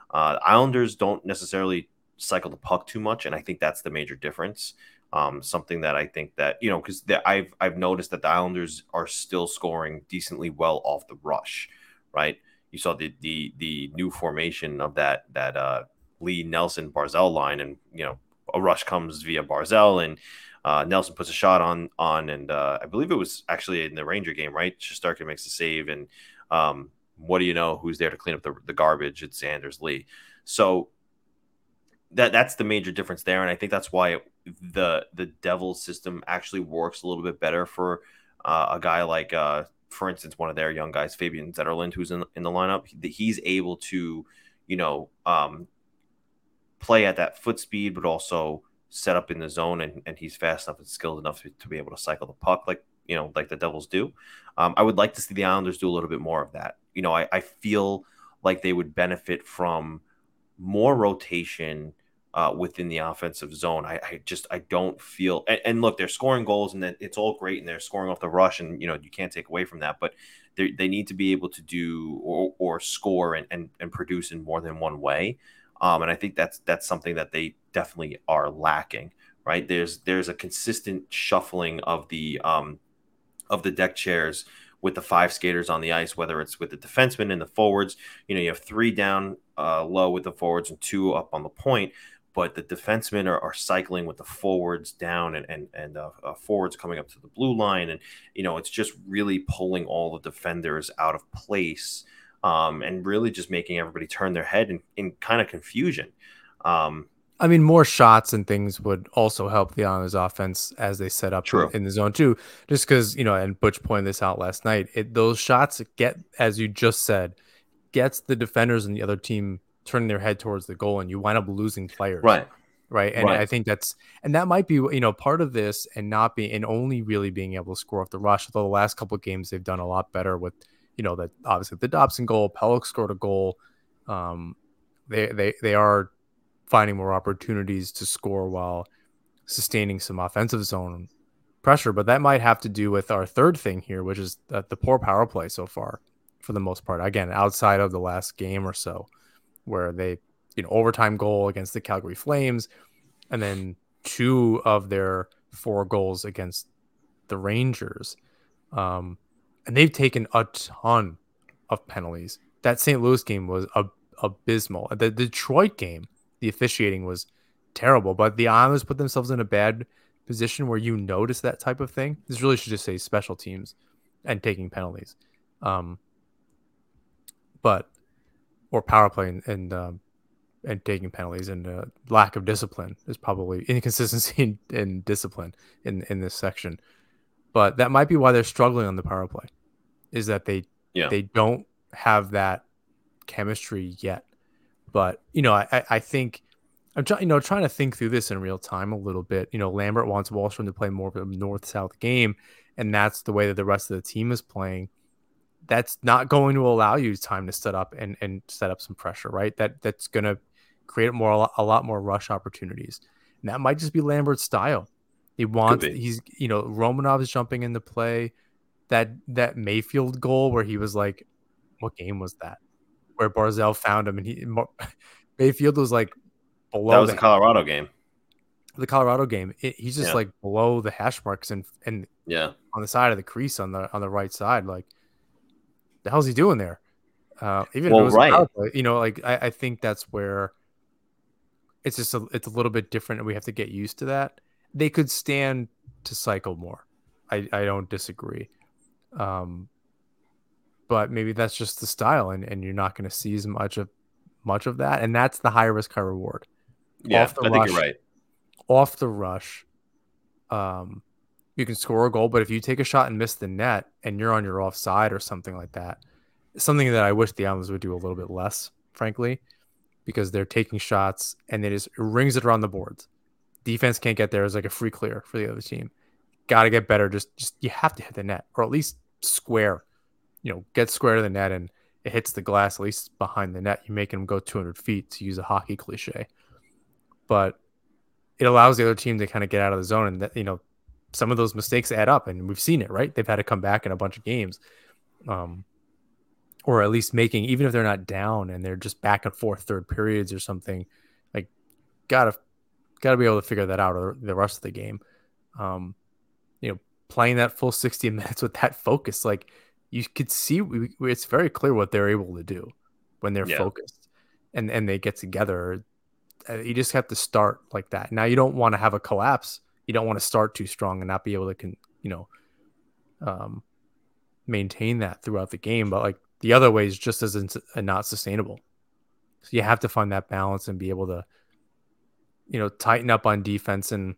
Uh, Islanders don't necessarily cycle the puck too much, and I think that's the major difference. Um, something that I think that you know because I've I've noticed that the Islanders are still scoring decently well off the rush, right? You saw the the the new formation of that that uh, Lee Nelson Barzal line, and you know a rush comes via Barzal and uh, Nelson puts a shot on on, and uh, I believe it was actually in the Ranger game, right? Shesterkin makes a save, and um, what do you know? Who's there to clean up the, the garbage? It's Anders Lee. So that that's the major difference there, and I think that's why it, the the Devils system actually works a little bit better for uh, a guy like, uh, for instance, one of their young guys, Fabian Zetterlund, who's in in the lineup. He's able to, you know, um, play at that foot speed, but also set up in the zone, and, and he's fast enough and skilled enough to, to be able to cycle the puck like you know like the Devils do. Um, I would like to see the Islanders do a little bit more of that you know, I, I feel like they would benefit from more rotation uh, within the offensive zone. I, I, just I don't feel and, and, look, they're scoring goals and it's all great and they're scoring off the rush and you know you can't take away from that, but they, need to be able to do or, or score and, and, and produce in more than one way. Um, and I think that's that's something that they definitely are lacking. Right there's there's a consistent shuffling of the um, of the deck chairs with the five skaters on the ice, whether it's with the defensemen and the forwards. You know, you have three down uh, low with the forwards and two up on the point, but the defensemen are, are cycling with the forwards down and and and uh, uh, forwards coming up to the blue line, and you know, it's just really pulling all the defenders out of place. Um, and really just making everybody turn their head in, in kind of confusion. Um, I mean, more shots and things would also help the Islanders offense as they set up True. in the zone too. Just because you know, and Butch pointed this out last night. It, those shots get, as you just said, gets the defenders and the other team turning their head towards the goal, and you wind up losing players. Right. Right. And right. I think that's and that might be you know part of this, and not being and only really being able to score off the rush. Although the last couple of games they've done a lot better with you know that obviously the Dobson goal, Pelech scored a goal. Um, they they they are finding more opportunities to score while sustaining some offensive zone pressure. But that might have to do with our third thing here, which is the poor power play so far, for the most part. Again, outside of the last game or so, where they, you know, overtime goal against the Calgary Flames, and then two of their four goals against the Rangers. Um, and they've taken a ton of penalties. That St. Louis game was abysmal. The Detroit game the officiating was terrible. But the Islanders put themselves in a bad position where you notice that type of thing. This really should just say special teams and taking penalties. Um, but or power play and and, um, and taking penalties and uh, lack of discipline is probably inconsistency in, in, discipline in in this section. But that might be why they're struggling on the power play, is that they yeah. they don't have that chemistry yet. But you know, I, I think I'm trying, you know, trying to think through this in real time a little bit. You know, Lambert wants Wahlstrom to play more of a north-south game, and that's the way that the rest of the team is playing. That's not going to allow you time to set up and and set up some pressure, right? That that's going to create more a lot more rush opportunities. And that might just be Lambert's style. He wants he's you know Romanov is jumping into play. That that Mayfield goal where he was like, what game was that? Where Barzal found him and he Mayfield was like below. That was the, the Colorado game. The Colorado game. It, he's just yeah. like below the hash marks and and yeah on the side of the crease on the on the right side. Like the hell's he doing there? Uh, even well, right. you know, like I, I think that's where it's just a, it's a little bit different, and we have to get used to that. They could stand to cycle more. I, I don't disagree. Um, but maybe that's just the style, and, and you're not going to see as much of much of that, and that's the high risk, high reward. Yeah, I rush, think you're right. Off the rush, um, you can score a goal, but if you take a shot and miss the net, and you're on your offside or something like that, something that I wish the Islanders would do a little bit less, frankly, because they're taking shots and it just it rings it around the boards. Defense can't get there as like a free clear for the other team. Got to get better. Just just you have to hit the net or at least square. You know, get square to the net and it hits the glass at least behind the net. You make them go 200 feet to use a hockey cliche, but it allows the other team to kind of get out of the zone and that you know some of those mistakes add up and we've seen it right. They've had to come back in a bunch of games. Um, or at least making even if they're not down and they're just back and forth third periods or something like gotta gotta be able to figure that out or the rest of the game um you know playing that full 60 minutes with that focus like you could see it's very clear what they're able to do when they're yeah. focused and and they get together uh, you just have to start like that now you don't want to have a collapse you don't want to start too strong and not be able to can you know um maintain that throughout the game but like the other way is just as uh, not sustainable. So you have to find that balance and be able to, you know, tighten up on defense. And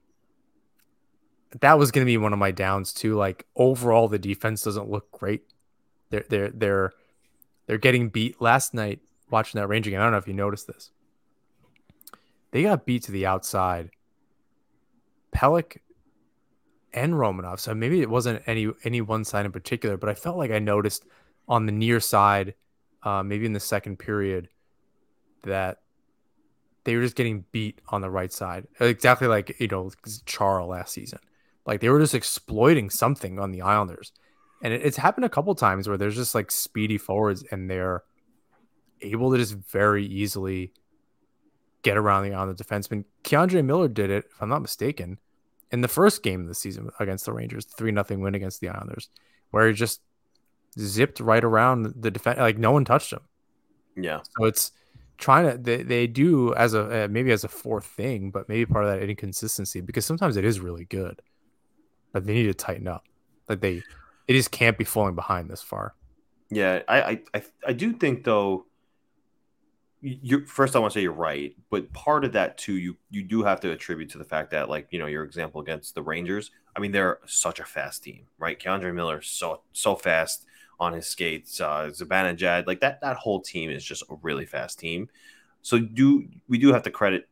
that was going to be one of my downs too. Like overall, the defense doesn't look great. They're they're they're they're getting beat last night. Watching that Ranger I don't know if you noticed this. They got beat to the outside. Pelech and Romanov. So maybe it wasn't any any one side in particular, but I felt like I noticed on the near side, uh, maybe in the second period, that they were just getting beat on the right side, exactly like you know Charles last season. Like they were just exploiting something on the Islanders, and it, it's happened a couple times where there's just like speedy forwards and they're able to just very easily get around the Islander defenseman. K'Andre Miller did it, if I'm not mistaken, in the first game of the season against the Rangers, three nothing win against the Islanders, where he just zipped right around the defense. Like no one touched him. Yeah. So it's trying to they, they do as a uh, maybe as a fourth thing, but maybe part of that inconsistency because sometimes it is really good, but they need to tighten up. Like they, it just can't be falling behind this far. Yeah, I I I do think though. You first, I want to say you're right, but part of that too, you you do have to attribute to the fact that, like you know, your example against the Rangers. I mean, they're such a fast team, right? K'Andre Miller so so fast on his skates. Uh, Zibanejad, like that, that whole team is just a really fast team. So do we do have to credit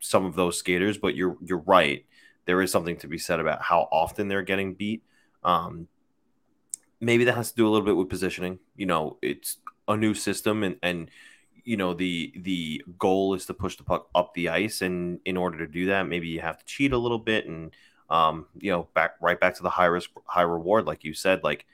some of those skaters, but you're you're right. There is something to be said about how often they're getting beat. Um, maybe that has to do a little bit with positioning. You know, it's a new system, and and you know the the goal is to push the puck up the ice, and in order to do that, maybe you have to cheat a little bit, and um, you know, back right back to the high risk, high reward, like you said, like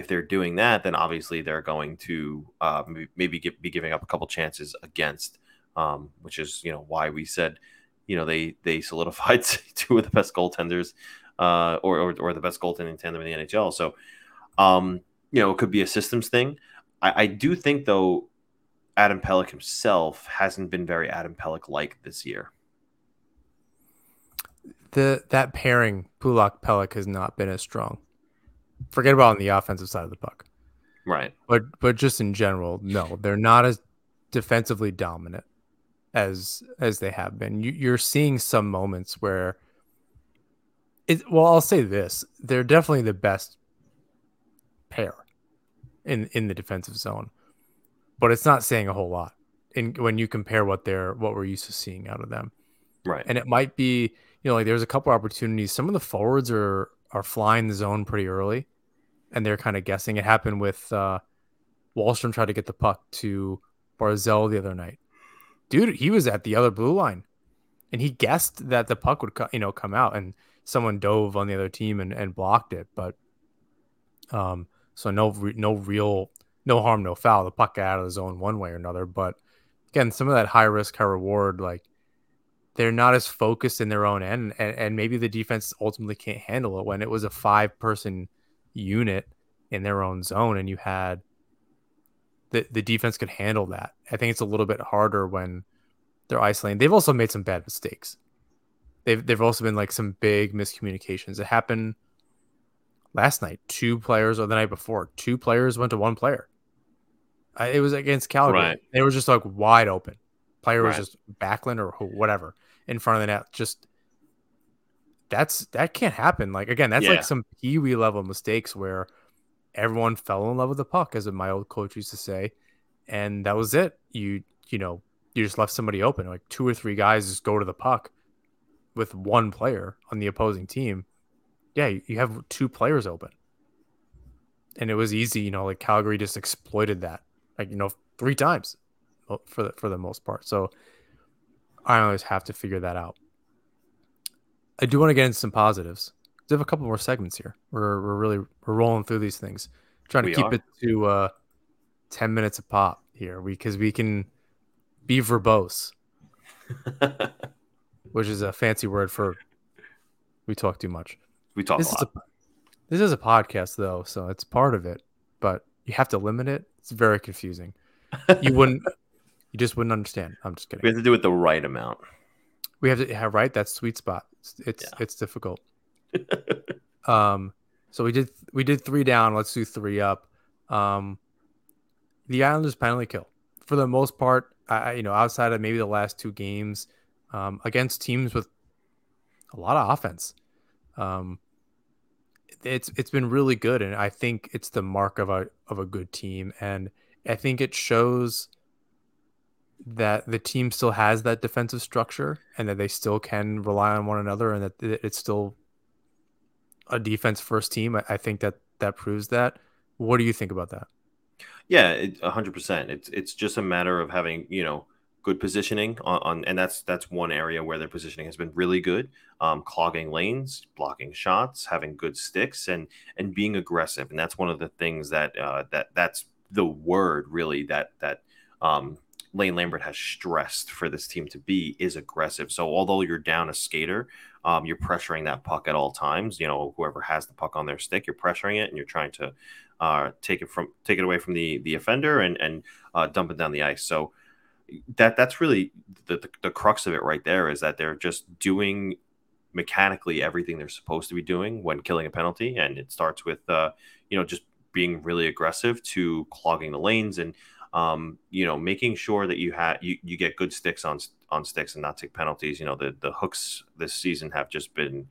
if they're doing that, then obviously they're going to uh, maybe get, be giving up a couple chances against, um, which is you know why we said you know they they solidified two of the best goaltenders uh, or, or, or the best goaltending tandem in the NHL. So um, you know it could be a systems thing. I, I do think though Adam Pelech himself hasn't been very Adam Pelech like this year. The that pairing Pulock Pelech has not been as strong forget about on the offensive side of the puck. Right. But but just in general, no, they're not as defensively dominant as as they have been. You, you're seeing some moments where it. Well, I'll say this: they're definitely the best pair in in the defensive zone, but it's not saying a whole lot. In when you compare what they're what we're used to seeing out of them, right? And it might be you know like there's a couple opportunities. Some of the forwards are are flying the zone pretty early, and they're kind of guessing. It happened with uh, Wahlstrom tried to get the puck to Barzal the other night. Dude, he was at the other blue line, and he guessed that the puck would, you know, come out, and someone dove on the other team and, and blocked it. But um, so no, re- no real, no harm, no foul. The puck got out of the zone one way or another. But again, some of that high risk, high reward, like they're not as focused in their own end, and, and maybe the defense ultimately can't handle it when it was a five person unit in their own zone, and you had the the defense could handle that. I think it's a little bit harder when they're isolating. They've also made some bad mistakes. They've they've also been like some big miscommunications. It happened last night. Two players or the night before, two players went to one player. I, it was against Calgary. Right. They were just like wide open. Player was just Backlund or whatever in front of the net. Just that's that can't happen. Like again, that's Yeah. like some pee wee level mistakes where everyone fell in love with the puck, as my old coach used to say, and that was it. You you know you just left somebody open. Like two or three guys just go to the puck with one player on the opposing team. Yeah, you have two players open, and it was easy. You know, like Calgary just exploited that, like you know, three times for the for the most part. So Islanders have to figure that out. I do want to get into some positives. We have a couple more segments here. We're we're really we're rolling through these things, trying to We keep are. it to uh, ten minutes a pop here, because we can be verbose, which is a fancy word for we talk too much. we talk This a is lot. a this is a podcast though, so it's part of it, but you have to limit it. It's very confusing. You wouldn't, you just wouldn't understand. I'm just kidding. we have to do it the right amount. We have to have right that sweet spot. It's it's, Yeah. it's difficult. um, so we did we did three down. Let's do three up. Um, the Islanders penalty kill for the most part. I I- you know outside of maybe the last two games um, against teams with a lot of offense. Um, it's it's been really good, and I think it's the mark of a of a good team, and I think it shows that the team still has that defensive structure and that they still can rely on one another and that it's still a defense first team. I- think that that proves that. What do you think about that? Yeah, it- a hundred percent. It's it's just a matter of having you know good positioning on, on and that's that's one area where their positioning has been really good. Um, clogging lanes, blocking shots, having good sticks, and and being aggressive. And that's one of the things that uh, that that's the word really that that um, Lane Lambert has stressed for this team to be is aggressive. So although you're down a skater, um, you're pressuring that puck at all times. You know, whoever has the puck on their stick, you're pressuring it, and you're trying to uh, take it from take it away from the the offender and and uh, dump it down the ice. So that that's really the, the the crux of it right there is that they're just doing mechanically everything they're supposed to be doing when killing a penalty, and it starts with uh, you know just being really aggressive to clogging the lanes and um, you know making sure that you have you, you get good sticks on on sticks and not take penalties. You know the the hooks this season have just been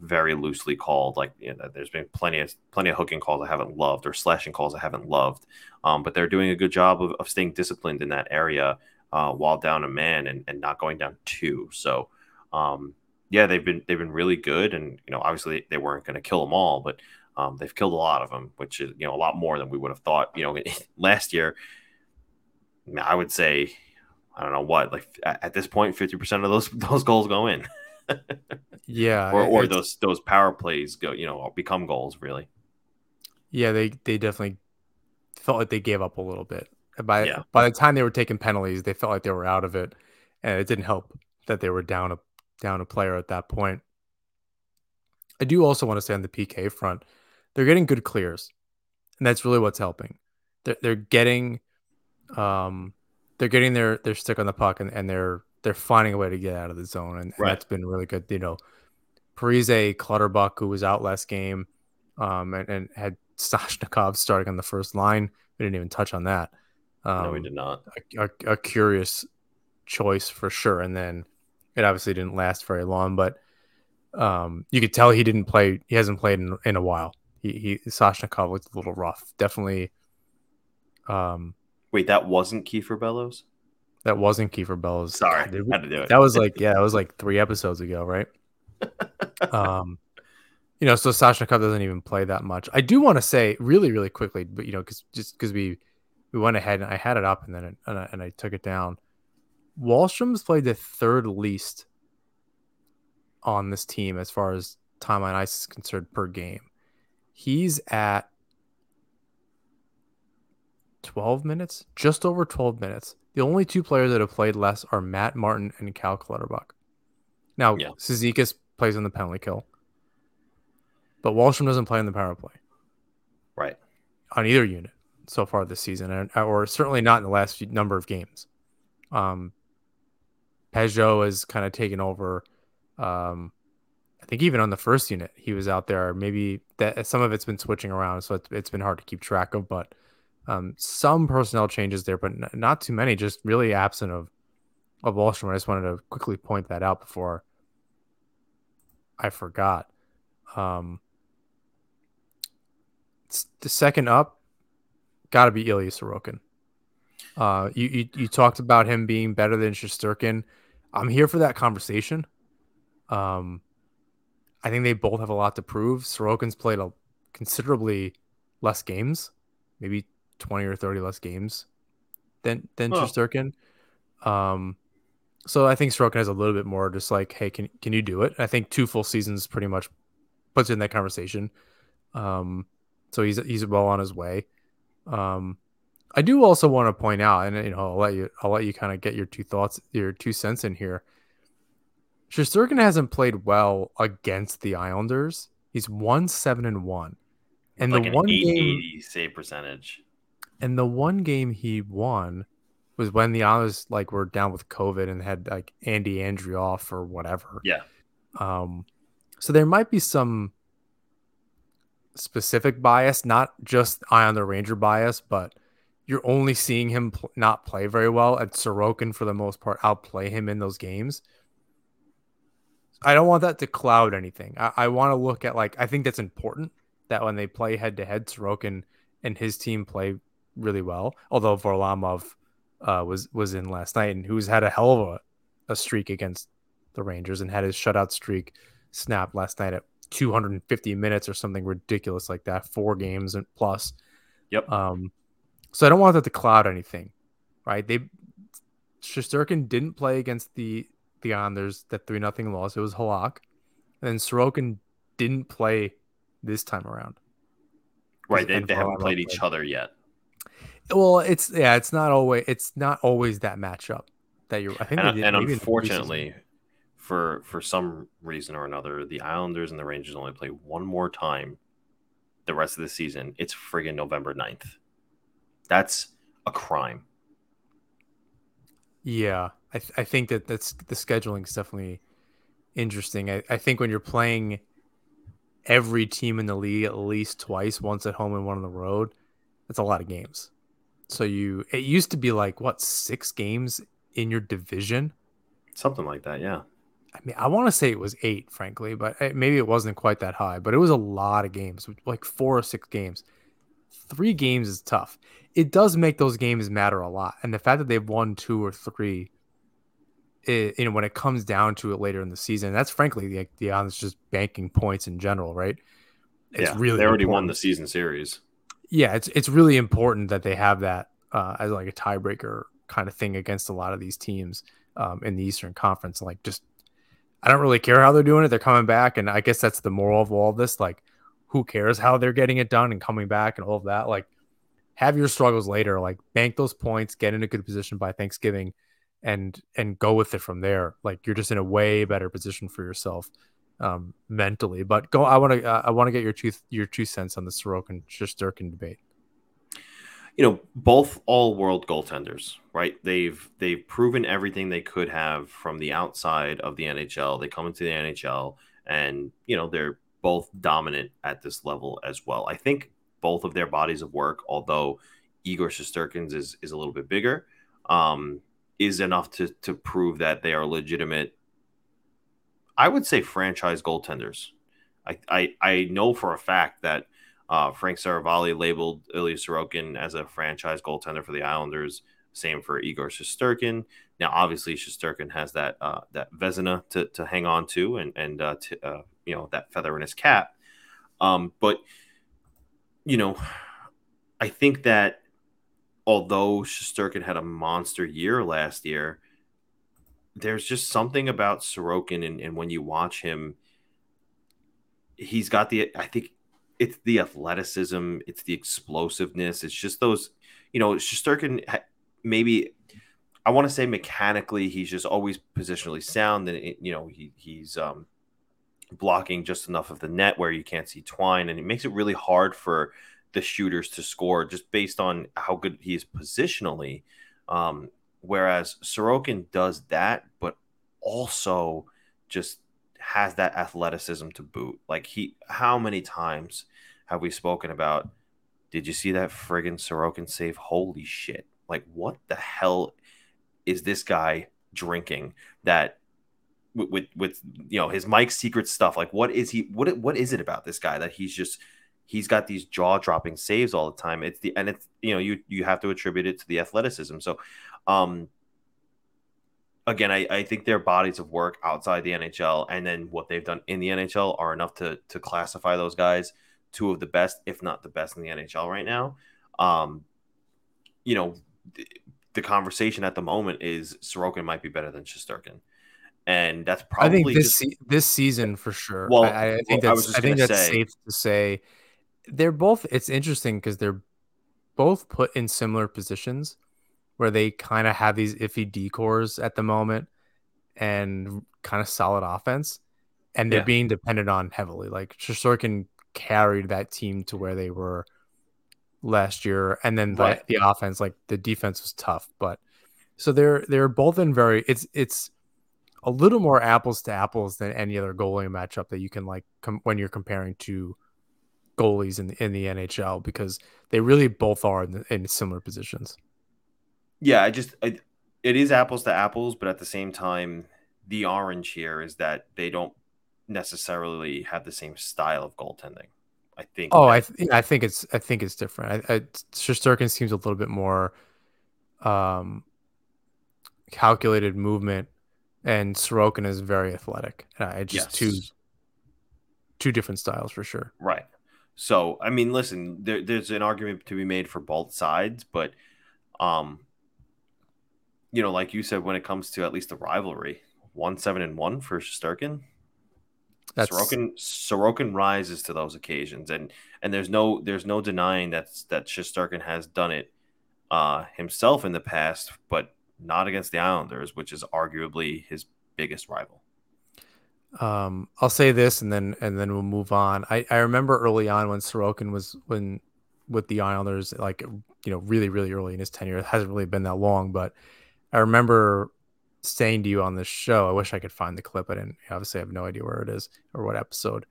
very loosely called. Like you know, there's been plenty of plenty of hooking calls I haven't loved or slashing calls I haven't loved. Um, but they're doing a good job of, of staying disciplined in that area uh, while down a man and, and not going down two. So um, yeah, they've been they've been really good, and you know obviously they weren't going to kill them all, but um, they've killed a lot of them, which is you know a lot more than we would have thought. You know, last year, I, would say. I don't know what, like at this point, fifty percent of those those goals go in. Yeah, or, or those those power plays go you know become goals really yeah, they they definitely felt like they gave up a little bit. By Yeah. by the time they were taking penalties, they felt like they were out of it, and it didn't help that they were down a down a player at that point. I do also want to say on the PK front, they're getting good clears, and that's really what's helping. They're they're getting, um, they're getting their their stick on the puck, and, and they're they're finding a way to get out of the zone, and, and Right. that's been really good. You know, Parise Clutterbuck, who was out last game, um, and, and had Stashnikov starting on the first line. We didn't even touch on that. Um, no we did not a, a, a curious choice for sure. And then it obviously didn't last very long, but um, you could tell he didn't play. He hasn't played in, in a while. He, he Sashnikov looked a little rough. Definitely. Um, wait that wasn't Kiefer Bellows that wasn't Kiefer Bellows. sorry God, we- had to do it that was like yeah, that was like three episodes ago, right? um, you know, so Sashnikov doesn't even play that much. I do want to say really, really quickly, but you know, because just because we we went ahead and I had it up and then it, and, I, and I took it down. Wahlstrom's played the third least on this team as far as time on ice is concerned per game. He's at 12 minutes, just over 12 minutes. The only two players that have played less are Matt Martin and Cal Clutterbuck. Now, yeah. Plays on the penalty kill, but Wahlstrom doesn't play on the power play. Right. On either unit so far this season, or certainly not in the last few, number of games. Um, Pageau has kind of taken over. Um, I think even on the first unit, he was out there. Maybe that some of it's been switching around, so it's, it's been hard to keep track of. But um, some personnel changes there, but n- not too many. Just really absent of of Wahlstrom. I just wanted to quickly point that out before I forgot. Um, the second up, got to be Ilya Sorokin. Uh, you, you you talked about him being better than Shesterkin. I'm here for that conversation. Um, I think they both have a lot to prove. Sorokin's played a considerably less games, maybe 20 or 30 less games than than oh. Shesterkin. Um, so I think Sorokin has a little bit more just like, hey, can can you do it? I think two full seasons pretty much puts in that conversation. Um, so he's he's well on his way. Um, I do also want to point out, and you know, I'll let you I'll let you kind of get your two thoughts, your two cents in here. Shesterkin hasn't played well against the Islanders. He's one seven and one, and like the one game save percentage. And the one game he won was when the Islanders like were down with COVID and had like Andy Andrew off or whatever. Yeah. Um, so there might be some specific bias, not just Eye on the Ranger bias, but you're only seeing him pl- not play very well, and Sorokin for the most part outplay him in those games. I don't want that to cloud anything. I, I want to look at like I think that's important that when they play head to head, Sorokin and his team play really well. Although Varlamov uh, was was in last night and who's had a hell of a, a streak against the Rangers and had his shutout streak snap last night at 250 minutes or something ridiculous like that, four games and plus. Yep. Um, so I don't want that to cloud anything, right? They Shesterkin didn't play against the the Islanders that three nothing loss. It was Halak, and then Sorokin didn't play this time around. Right, they, they haven't played each other yet. Well, it's yeah, it's not always it's not always that matchup that you're. I think, and, and unfortunately, for for some reason or another, the Islanders and the Rangers only play one more time the rest of the season. It's friggin' November 9th. That's a crime. Yeah, I, th- I think that that's the scheduling is definitely interesting. I, I think when you're playing every team in the league at least twice, once at home and one on the road, that's a lot of games. So you it used to be like what six games in your division, something like that. Yeah. I mean, I want to say it was eight, frankly, but eh, maybe it wasn't quite that high. But it was a lot of games, like four or six games. Three games is tough it does make those games matter a lot. And the fact that they've won two or three, it, you know, when it comes down to it later in the season, that's frankly the the honest just banking points in general, right? It's yeah, really they already important. won the season series. Yeah, it's it's really important that they have that uh, as like a tiebreaker kind of thing against a lot of these teams um, in the Eastern Conference. Like, just I don't really care how they're doing it; they're coming back, and I guess that's the moral of all of this. Like, who cares how they're getting it done and coming back and all of that? Like, have your struggles later. Like bank those points, get in a good position by Thanksgiving, and and go with it from there. Like you're just in a way better position for yourself um, mentally. But go. I want to. Uh, I want to get your two your two cents on the Sorokin Shesterkin debate. You know, both all world goaltenders, right? They've they've proven everything they could have from the outside of the NHL. They come into the NHL, and you know they're both dominant at this level as well. I think both of their bodies of work, although Igor Shesterkin's is, is a little bit bigger, um, is enough to, to prove that they are legitimate, I would say franchise goaltenders. I, I, I know for a fact that uh, Frank Seravalli labeled Ilya Sorokin as a franchise goaltender for the Islanders. Same for Igor Shesterkin. Now, obviously, Shesterkin has that uh, that Vezina to, to hang on to, and and uh, to, uh, you know that feather in his cap. Um, but you know, I think that although Shesterkin had a monster year last year, there's just something about Sorokin, and, and when you watch him, he's got the I think it's the athleticism, it's the explosiveness, it's just those, you know, Shesterkin maybe I want to say mechanically he's just always positionally sound, and it, you know he he's um blocking just enough of the net where you can't see Twine, and it makes it really hard for the shooters to score just based on how good he is positionally. Um, whereas Sorokin does that, but also just has that athleticism to boot. Like he, how many times have we spoken about? Did you see that friggin' Sorokin save? Holy shit! Like what the hell is this guy drinking? That with, with, with you know his Mike secret stuff. Like what is he? What what is it about this guy that he's just he's got these jaw dropping saves all the time. It's the and it's you know you you have to attribute it to the athleticism. So, um, again, I, I think their bodies of work outside the NHL and then what they've done in the NHL are enough to to classify those guys two of the best, if not the best in the NHL right now. Um, you know, the, the conversation at the moment is Sorokin might be better than Shesterkin. And that's probably I think this just, se- this season for sure. Well, I, I think well, that's was I, think that's say- safe to say. They're both. It's interesting because they're both put in similar positions where they kind of have these iffy decors at the moment and kind of solid offense, and they're Yeah. being depended on heavily. Like Shesterkin carried that team to where they were last year, and then the, Right. the offense, like the defense, was tough. But so they're they're both in very. It's it's a little more apples to apples than any other goalie matchup that you can like com- when you're comparing to goalies in the in the NHL because they really both are in, in similar positions. Yeah, I just I, it is apples to apples, but at the same time, the orange here is that they don't necessarily have the same style of goaltending. I think. Oh, I th- I think it's I think it's different. I, I Shesterkin seems a little bit more um calculated movement, and Sorokin is very athletic. Uh, it's just two two different styles for sure. Right. So, I mean, listen, there, there's an argument to be made for both sides, but, um, you know, like you said, when it comes to at least the rivalry, one seven and one for Sturkin, That's Sorokin Sorokin rises to those occasions, and and there's no there's no denying that that Shesterkin has done it uh, himself in the past, but not against the Islanders, which is arguably his biggest rival. Um, I'll say this and then and then we'll move on. I, I remember early on when Sorokin was when with the Islanders, like you know, really, really early in his tenure. It hasn't really been that long, but I remember saying to you on this show, I wish I could find the clip. I didn't obviously I have no idea where it is or what episode.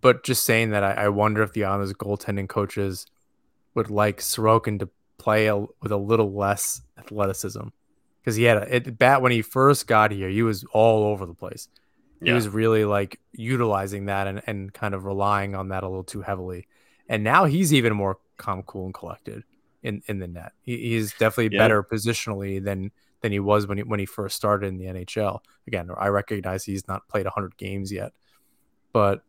But just saying that I, I wonder if the Islanders goaltending coaches would like Sorokin to play a, with a little less athleticism. Because he had a it, bat when he first got here, he was all over the place he was really like utilizing that and, and kind of relying on that a little too heavily. And now he's even more calm, cool, and collected in, in the net. He, he's definitely Yeah. better positionally than than he was when he when he first started in the NHL. Again, I recognize he's not played 100 games yet, but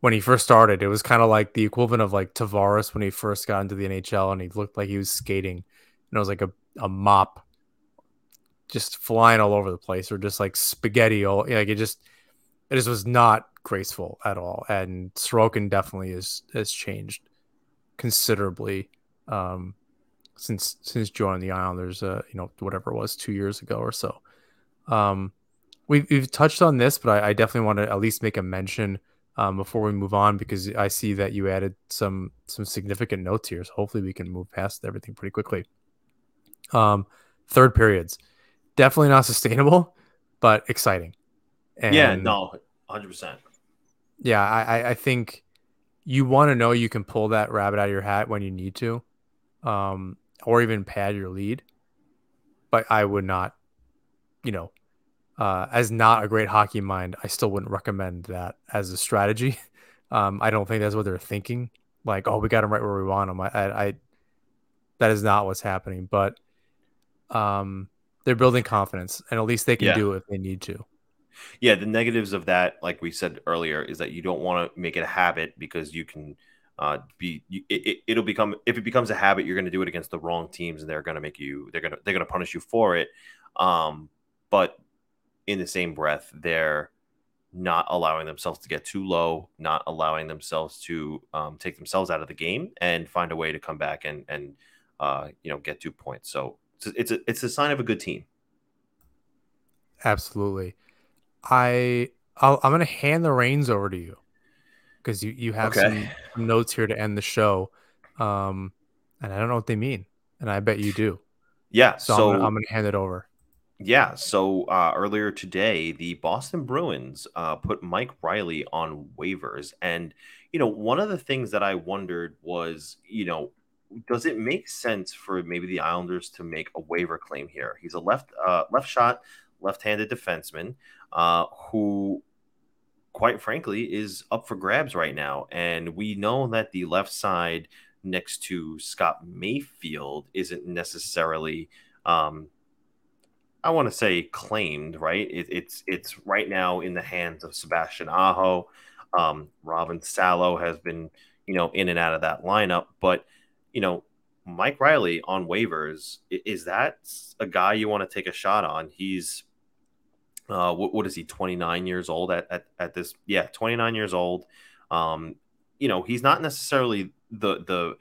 when he first started, it was kind of like the equivalent of like Tavares when he first got into the NHL and he looked like he was skating, and it was like a, a mop, just flying all over the place, or just like spaghetti. All like it just it just was not graceful at all. And Sorokin definitely is has changed considerably um, since since joining the Islanders. Uh, you know, whatever it was, two years ago or so. Um, we've we've touched on this, but I, I definitely want to at least make a mention um, before we move on because I see that you added some some significant notes here. So hopefully we can move past everything pretty quickly. Um, third periods, definitely not sustainable, but exciting. And yeah, no, hundred percent. yeah, I, I- I think you want to know you can pull that rabbit out of your hat when you need to, um, or even pad your lead. But I would not, you know, uh, as not a great hockey mind, I still wouldn't recommend that as a strategy. Um, I don't think that's what they're thinking. Like, oh, we got them right where we want them. I, I, I that is not what's happening. But um, they're building confidence, and at least they can Yeah. do it if they need to. Yeah, the negatives of that, like we said earlier, is that you don't want to make it a habit because you can uh, be. You, it, it, will become if it becomes a habit, you're going to do it against the wrong teams, and they're going to make you. They're going to they're going to punish you for it. Um, but in the same breath, they're not allowing themselves to get too low, not allowing themselves to um, take themselves out of the game and find a way to come back and and uh, you know get two points. So it's a, it's a, it's a sign of a good team. Absolutely. I i am going to hand the reins over to you because you you have okay. some notes here to end the show, um, and I don't know what they mean, and I bet you do. Yeah. So, so I'm going to hand it over. Yeah. So uh, earlier today, the Boston Bruins uh, put Mike Reilly on waivers. And, you know, one of the things that I wondered was, you know, does it make sense for maybe the Islanders to make a waiver claim here? He's a left uh, left shot, left-handed defenseman uh, who, quite frankly, is up for grabs right now. And we know that the left side next to Scott Mayfield isn't necessarily um, I want to say claimed, right? It, it's it's right now in the hands of Sebastian Aho. Um, Robin Salo has been, you know, in and out of that lineup, but you know, Mike Reilly on waivers is that a guy you want to take a shot on? He's uh, what, what is he? Twenty nine years old at, at at this? Yeah, twenty nine years old. Um, you know, he's not necessarily the the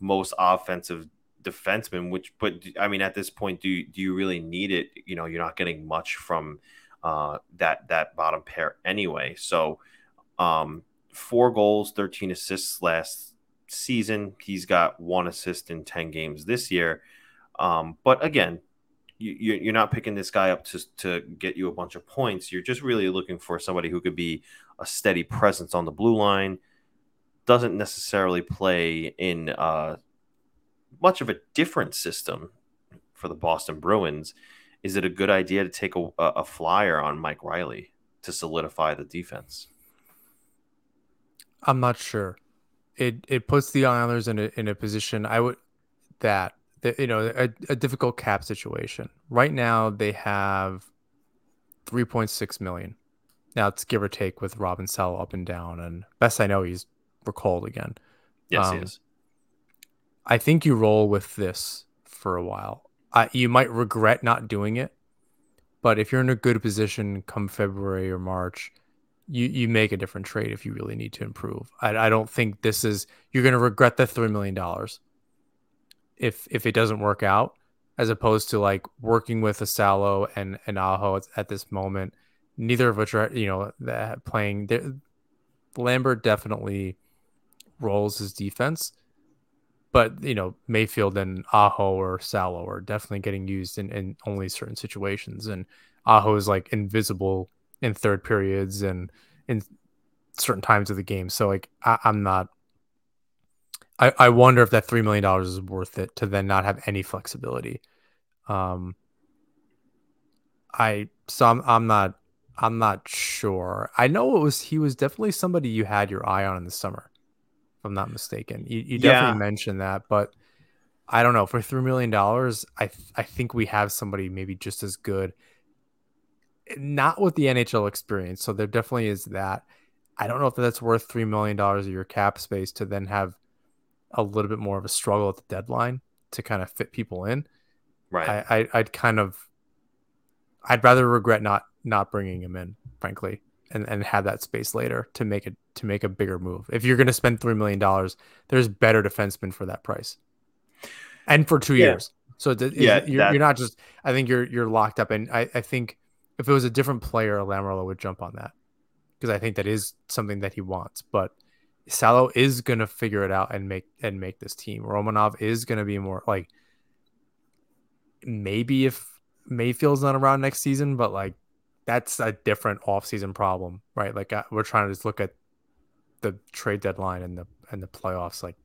most offensive defenseman. Which, but I mean, at this point, do do you really need it? You know, you're not getting much from uh, that that bottom pair anyway. So, um, four goals, thirteen assists last season. He's got one assist in ten games this year. Um, but again, you, you're not picking this guy up to, to get you a bunch of points. You're just really looking for somebody who could be a steady presence on the blue line. Doesn't necessarily play in uh, much of a different system for the Boston Bruins, is it a good idea to take a, a flyer on Mike Reilly to solidify the defense? I'm not sure. It it puts the Islanders in a in a position I would that, that you know a, a difficult cap situation. Right now they have 3.6 million. Now it's give or take with Robin Salo up and down, and best I know he's recalled again. Yes, um, he is. I think you roll with this for a while. Uh, you might regret not doing it, but if you're in a good position come February or March, you you make a different trade if you really need to improve. I, I don't think this is you're going to regret the three million dollars if if it doesn't work out, as opposed to like working with a Salo and and Aho at, at this moment. Neither of which are you know playing. Lambert definitely rolls his defense but you know Mayfield and Aho or Salo are definitely getting used in, in only certain situations, and Aho is like invisible in third periods and in certain times of the game. So like I, am not. I, I wonder if that three million dollars is worth it to then not have any flexibility. Um. I so I'm I'm not I'm not sure. I know it was he was definitely somebody you had your eye on in the summer. if I'm not mistaken. You, you definitely yeah. mentioned that, but I don't know. For three million dollars, I th- I think we have somebody maybe just as good. Not with the NHL experience, so there definitely is that. I don't know if that's worth three million dollars of your cap space to then have a little bit more of a struggle at the deadline to kind of fit people in. Right. I, I I'd kind of I'd rather regret not not bringing him in, frankly and, and have that space later to make it to make a bigger move. If you're going to spend three million dollars, there's better defensemen for that price, and for two yeah. years. So th- yeah, you're, that... you're, not just. I think you're you're locked up, and I, I think if it was a different player, Lamoriello would jump on that because I think that is something that he wants. But Salo is going to figure it out and make and make this team. Romanov is going to be more like maybe if Mayfield's not around next season, but like that's a different offseason problem, right? Like uh, we're trying to just look at the trade deadline and the and the playoffs. Like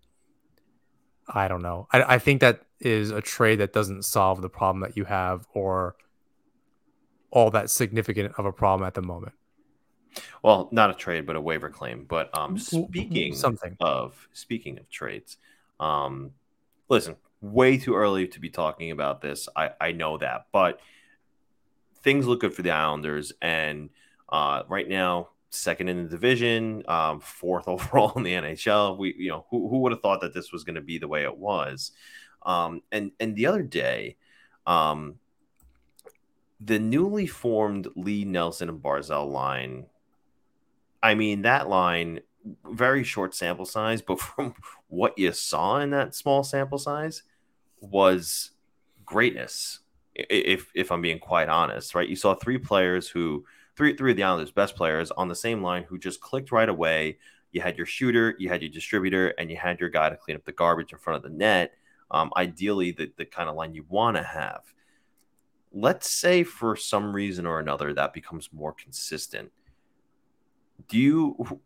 I don't know. I, I think that is a trade that doesn't solve the problem that you have or all that significant of a problem at the moment. Well, not a trade, but a waiver claim. But um, speaking something of speaking of trades, um, listen, way too early to be talking about this. I I know that, but things look good for the Islanders, and uh, right now, second in the division, um, fourth overall in the NHL. We, you know, who, who would have thought that this was going to be the way it was? Um, and and the other day, um, the newly formed Lee Nelson and Barzal line. I mean, that line, very short sample size, but from what you saw in that small sample size, was greatness. If if I'm being quite honest, right? You saw three players who three three of the Islanders' best players on the same line who just clicked right away. You had your shooter, you had your distributor, and you had your guy to clean up the garbage in front of the net. Um, ideally, the, the kind of line you want to have. Let's say for some reason or another that becomes more consistent. Do you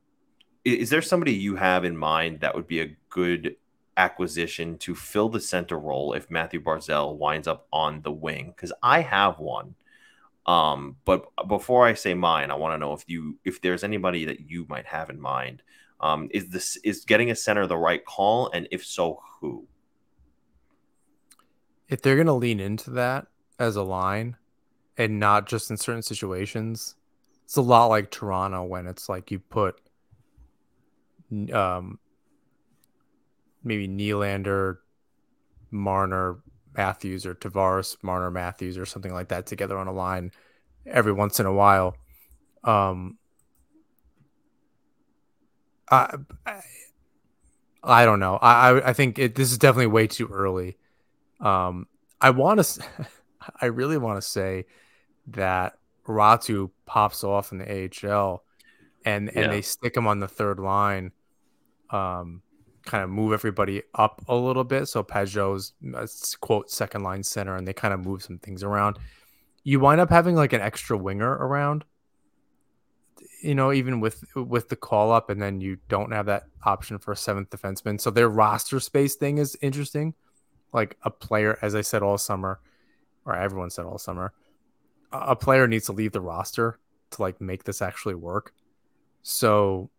is there somebody you have in mind that would be a good acquisition to fill the center role if Matthew Barzal winds up on the wing? Because I have one. Um, but before I say mine, I want to know if you if there's anybody that you might have in mind. Um, is this is getting a center the right call, and if so, who? If they're gonna lean into that as a line, and not just in certain situations, it's a lot like Toronto when it's like you put um maybe Nylander, Marner, Matthews or Tavares, Marner, Matthews or something like that together on a line every once in a while. Um, I, I, don't know. I, I think it, this is definitely way too early. Um, I want to, I really want to say that Raty pops off in the AHL and, yeah. and they stick him on the third line. Um, kind of move everybody up a little bit. So Pageau's uh, quote second line center, and they kind of move some things around. You wind up having like an extra winger around, you know, even with with the call up, and then you don't have that option for a seventh defenseman. So their roster space thing is interesting. Like a player, as I said all summer, or everyone said all summer, a player needs to leave the roster to like make this actually work. So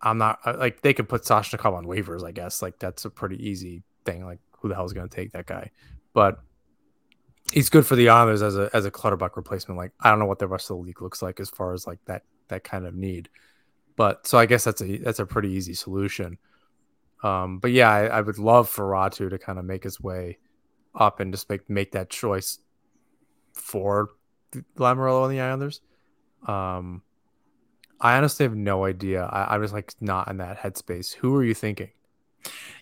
I'm not like they could put Soshnikov on waivers, I guess. Like that's a pretty easy thing. Like who the hell is going to take that guy? But he's good for the Islanders as a as a Clutterbuck replacement. Like I don't know what the rest of the league looks like as far as like that that kind of need. But so I guess that's a that's a pretty easy solution. Um, but yeah, I, I would love for Raty to kind of make his way up and just make make that choice for Lamoriello and the Islanders. Um, I honestly have no idea. I, I was like not in that headspace. Who are you thinking?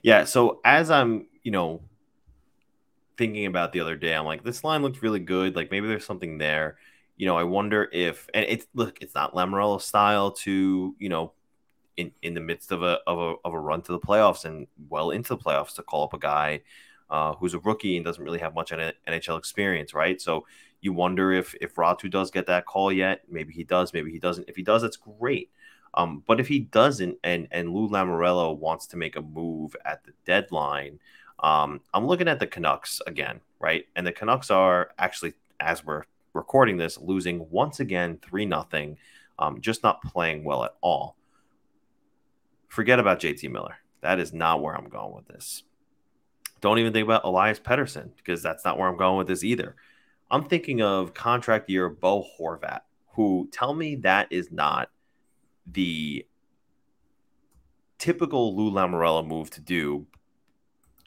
Yeah. So as I'm, you know, thinking about the other day, I'm like, this line looks really good. Like maybe there's something there. You know, I wonder if, and it's look, it's not Lamoriello style to, you know, in, in the midst of a, of a of a run to the playoffs and well into the playoffs to call up a guy uh, who's a rookie and doesn't really have much NHL experience, right? So you wonder if if Raty does get that call yet. Maybe he does. Maybe he doesn't. If he does, that's great. Um, but if he doesn't, and and Lou Lamoriello wants to make a move at the deadline, um, I'm looking at the Canucks again, right? And the Canucks are actually, as we're recording this, losing once again three nothing, um, just not playing well at all. Forget about JT Miller. That is not where I'm going with this. Don't even think about Elias Pettersson because that's not where I'm going with this either. I'm thinking of contract year Bo Horvat, who tell me that is not the typical Lou Lamoriello move to do,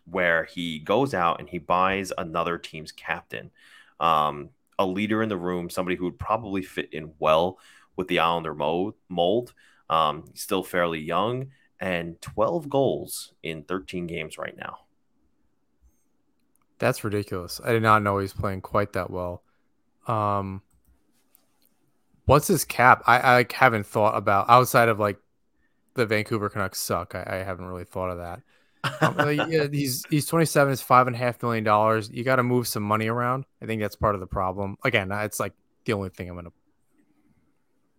where he goes out and he buys another team's captain, um, a leader in the room, somebody who would probably fit in well with the Islander mold. mold. Um, still fairly young and 12 goals in 13 games right now. That's ridiculous. I did not know he's playing quite that well. Um, what's his cap? I, I haven't thought about outside of like the Vancouver Canucks suck. I, I haven't really thought of that. um, yeah, he's he's 27. It's five and a half million dollars. You got to move some money around. I think that's part of the problem. Again, it's like the only thing I'm going to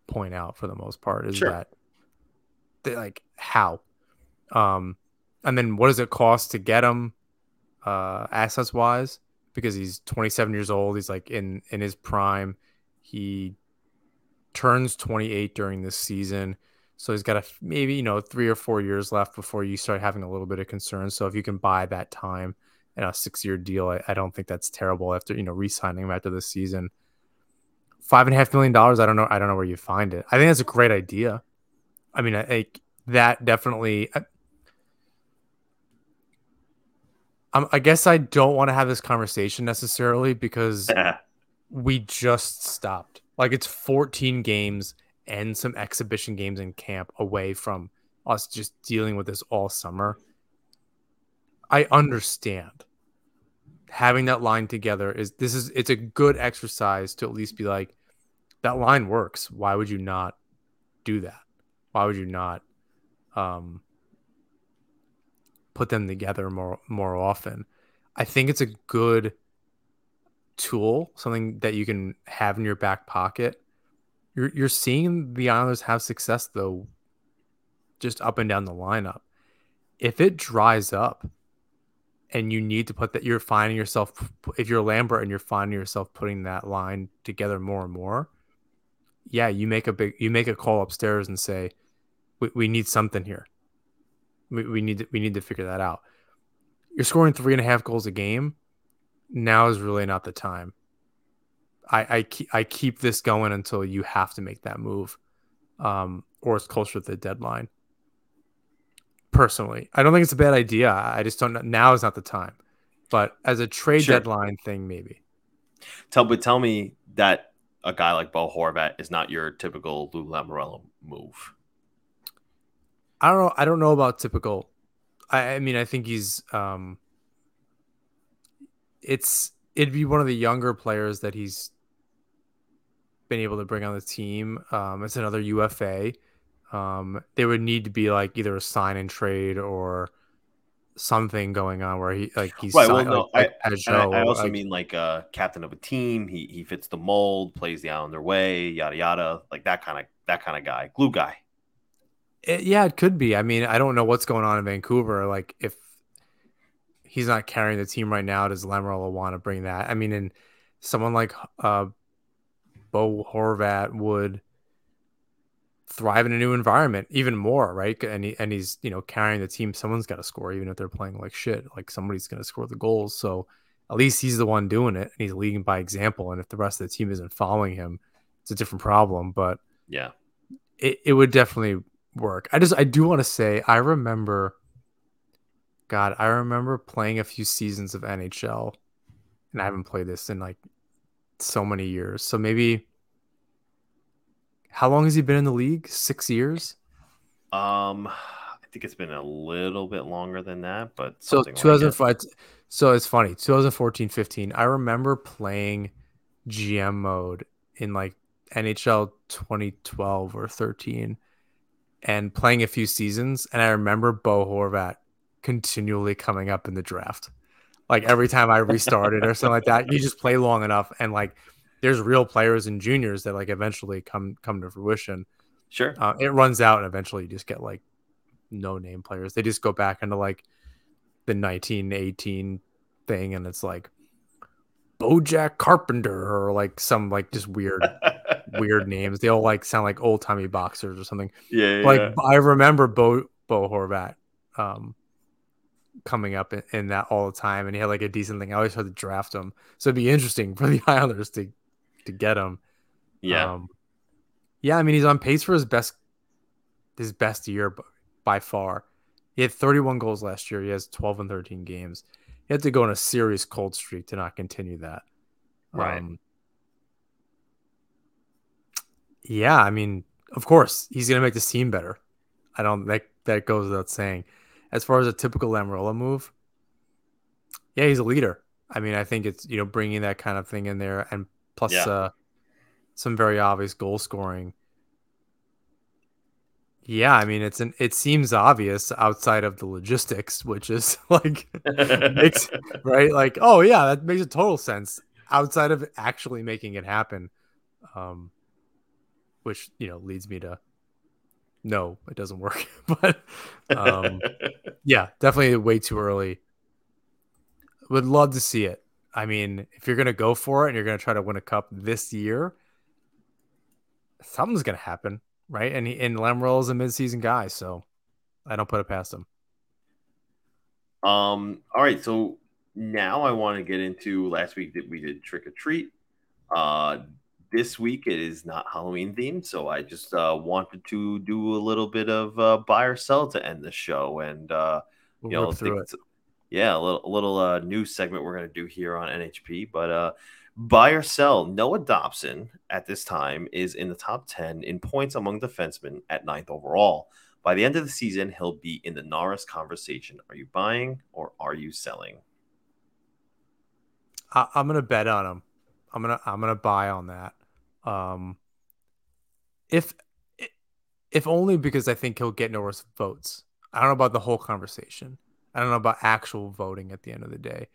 point out for the most part is sure. that like how, um, and then what does it cost to get him? Uh, assets wise because he's 27 years old. He's like in in his prime. He turns 28 during this season. So he's got a maybe you know three or four years left before you start having a little bit of concern. So if you can buy that time in a six year deal, I, I, don't think that's terrible after you know re-signing him after this season. Five and a half million dollars. I don't know. I don't know where you find it. I think that's a great idea. I mean, I, that definitely. I guess I don't want to have this conversation necessarily because we just stopped. Like it's 14 games and some exhibition games in camp away from us just dealing with this all summer. I understand having that line together is this is it's a good exercise to at least be like that line works. Why would you not do that? Why would you not um put them together more more often? I think it's a good tool, something that you can have in your back pocket. You're you're seeing the Islanders have success though, just up and down the lineup. If it dries up, and you need to put that, you're finding yourself if you're Lambert and you're finding yourself putting that line together more and more. Yeah, you make a big you make a call upstairs and say, we, we need something here. We, we need to, we need to figure that out. You're scoring three and a half goals a game now is really not the time. I I keep, I keep this going until you have to make that move, um, or it's closer to the deadline. Personally, I don't think it's a bad idea. I just don't. know. Now is not the time, but as a trade sure. deadline thing, maybe. Tell but tell me that a guy like Bo Horvat is not your typical Lou Lamoriello move. I don't know. I don't know about typical. I, I mean, I think he's um, it's it'd be one of the younger players that he's been able to bring on the team. Um, it's another UFA. Um, they would need to be like either a sign and trade or something going on where he like he's right. Signed, well, no, like, I, I, I, also like, mean like a uh, captain of a team. He he fits the mold, plays the Islander way, yada yada, like that kind of that kind of guy, glue guy. It, yeah, it could be. I mean, I don't know what's going on in Vancouver. Like if he's not carrying the team right now. Does Lamoriello want to bring that? I mean, and someone like uh, Bo Horvat would thrive in a new environment even more, right? And he, and he's you know carrying the team. Someone's got to score, even if they're playing like shit. Like somebody's going to score the goals. So at least he's the one doing it, and he's leading by example. And if the rest of the team isn't following him, it's a different problem. But yeah, it, it would definitely work. I just I do want to say I remember God, I remember playing a few seasons of NHL, and I haven't played this in like so many years. So maybe how long has he been in the league? Six years. Um, I think it's been a little bit longer than that, but so 2005. Like so it's funny. 2014, 15. I remember playing GM mode in like NHL 2012 or 13 and playing a few seasons. And I remember Bo Horvat continually coming up in the draft. Like every time I restarted or something like that, you just play long enough and like there's real players and juniors that like eventually come come to fruition. Sure. Uh, it runs out and eventually you just get like no name players. They just go back into like the 1918 thing and it's like Bojack Carpenter or like some like just weird weird names. They all like sound like old timey boxers or something. Yeah, Like yeah. I remember Bo Bo Horvat um, coming up in, in, that all the time, and he had like a decent thing. I always had to draft him, so it'd be interesting for the Islanders to to get him. Yeah, um, yeah. I mean, he's on pace for his best his best year by far. He had 31 goals last year. He has 12 and 13 games. He had to go on a serious cold streak to not continue that. Right. Um, yeah, I mean, of course, he's going to make this team better. I don't that that goes without saying as far as a typical Lamoriello move, yeah, he's a leader. I mean, I think it's you know bringing that kind of thing in there, and plus yeah. uh, some very obvious goal scoring. Yeah, I mean it's an it seems obvious outside of the logistics, which is like makes right like oh yeah that makes a total sense outside of actually making it happen, um, which you know leads me to no, it doesn't work. but um, yeah, definitely way too early. Would love to see it. I mean, if you're gonna go for it and you're gonna try to win a cup this year, something's gonna happen, right? And he, and Lamoriello is a midseason guy, so I don't put it past him. Um. All right. So now I want to get into last week that we did trick or treat. Uh, this week it is not Halloween themed, so I just uh, wanted to do a little bit of uh, buy or sell to end the show, and uh, we'll you know, yeah, a little, a little uh, news segment we're going to do here on NHP. But uh, Buy or sell. Noah Dobson at this time is in the top 10 in points among defensemen at ninth overall. By the end of the season, he'll be in the Norris conversation. Are you buying or are you selling? I, am gonna bet on him. I'm gonna I'm gonna buy on that. Um, if if only because I think he'll get Norris votes. I don't know about the whole conversation. I don't know about actual voting at the end of the day.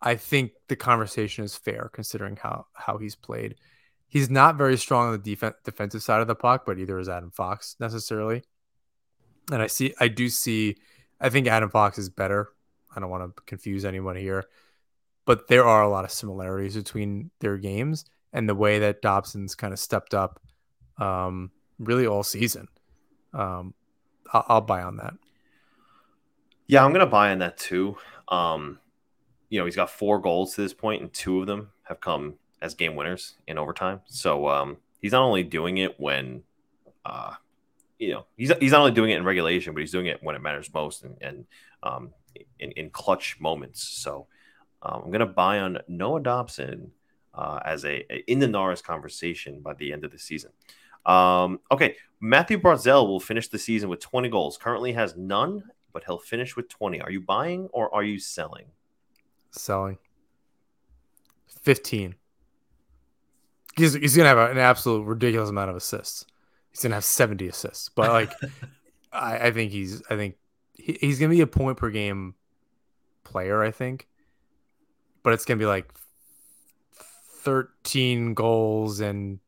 I think the conversation is fair considering how how he's played. He's not very strong on the def- defensive side of the puck, but either is Adam Fox necessarily. And I see, I do see, I think Adam Fox is better. I don't want to confuse anyone here, but there are a lot of similarities between their games and the way that Dobson's kind of stepped up, um, really all season. Um, I'll, I'll buy on that. Yeah, I'm gonna buy on that too. Um, you know, he's got four goals to this point, and two of them have come as game winners in overtime. So um, he's not only doing it when, uh, you know, he's he's not only doing it in regulation, but he's doing it when it matters most and, and um, in, in clutch moments. So um, I'm gonna buy on Noah Dobson uh, as a, in the Norris conversation by the end of the season. Um, okay, Matthew Barzal will finish the season with 20 goals. Currently has none, but he'll finish with 20. Are you buying or are you selling? Selling. 15. He's, he's going to have an absolute ridiculous amount of assists. He's going to have 70 assists. But, like, I, I, think he's, I think he, he's going to be a point per game player, I think. But it's going to be like 13 goals and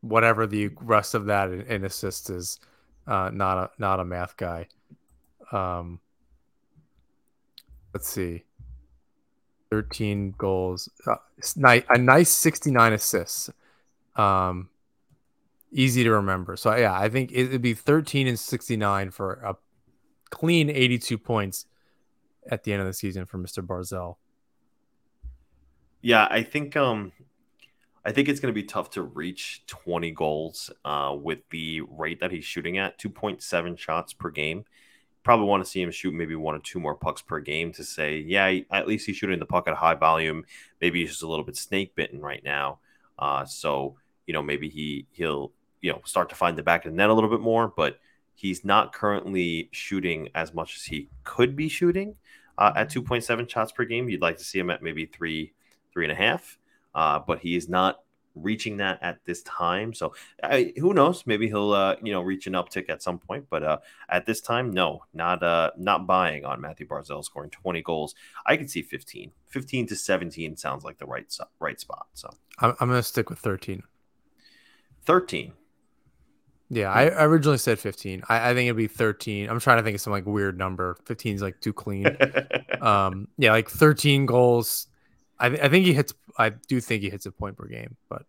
whatever the rest of that in, in assists is. Uh, not a not a math guy. Um, let's see. 13 goals, uh, a nice 69 assists. Um, easy to remember. So yeah, I think it'd be 13 and 69 for a clean 82 points at the end of the season for Mr. Barzal. Yeah, I think um I think it's going to be tough to reach 20 goals uh, with the rate that he's shooting at, 2.7 shots per game probably want to see him shoot maybe one or two more pucks per game to say, yeah, at least he's shooting the puck at a high volume. Maybe he's just a little bit snake bitten right now. Uh, so you know maybe he he'll you know start to find the back of the net a little bit more, but he's not currently shooting as much as he could be shooting uh, at 2.7 shots per game. You'd like to see him at maybe three, three and a half, uh, but he is not reaching that at this time. So I, who knows? Maybe he'll uh, you know reach an uptick at some point. But uh, at this time, no, not uh, not buying on Matthew Barzal scoring 20 goals. I could see 15, 15 to 17 sounds like the right right spot. So I'm, I'm gonna stick with 13. 13. Yeah, I, I originally said 15. I, I, think it'd be 13. I'm trying to think of some like weird number. 15 is like too clean. um, yeah, like 13 goals, I, I think he hits. I do think he hits a point per game, but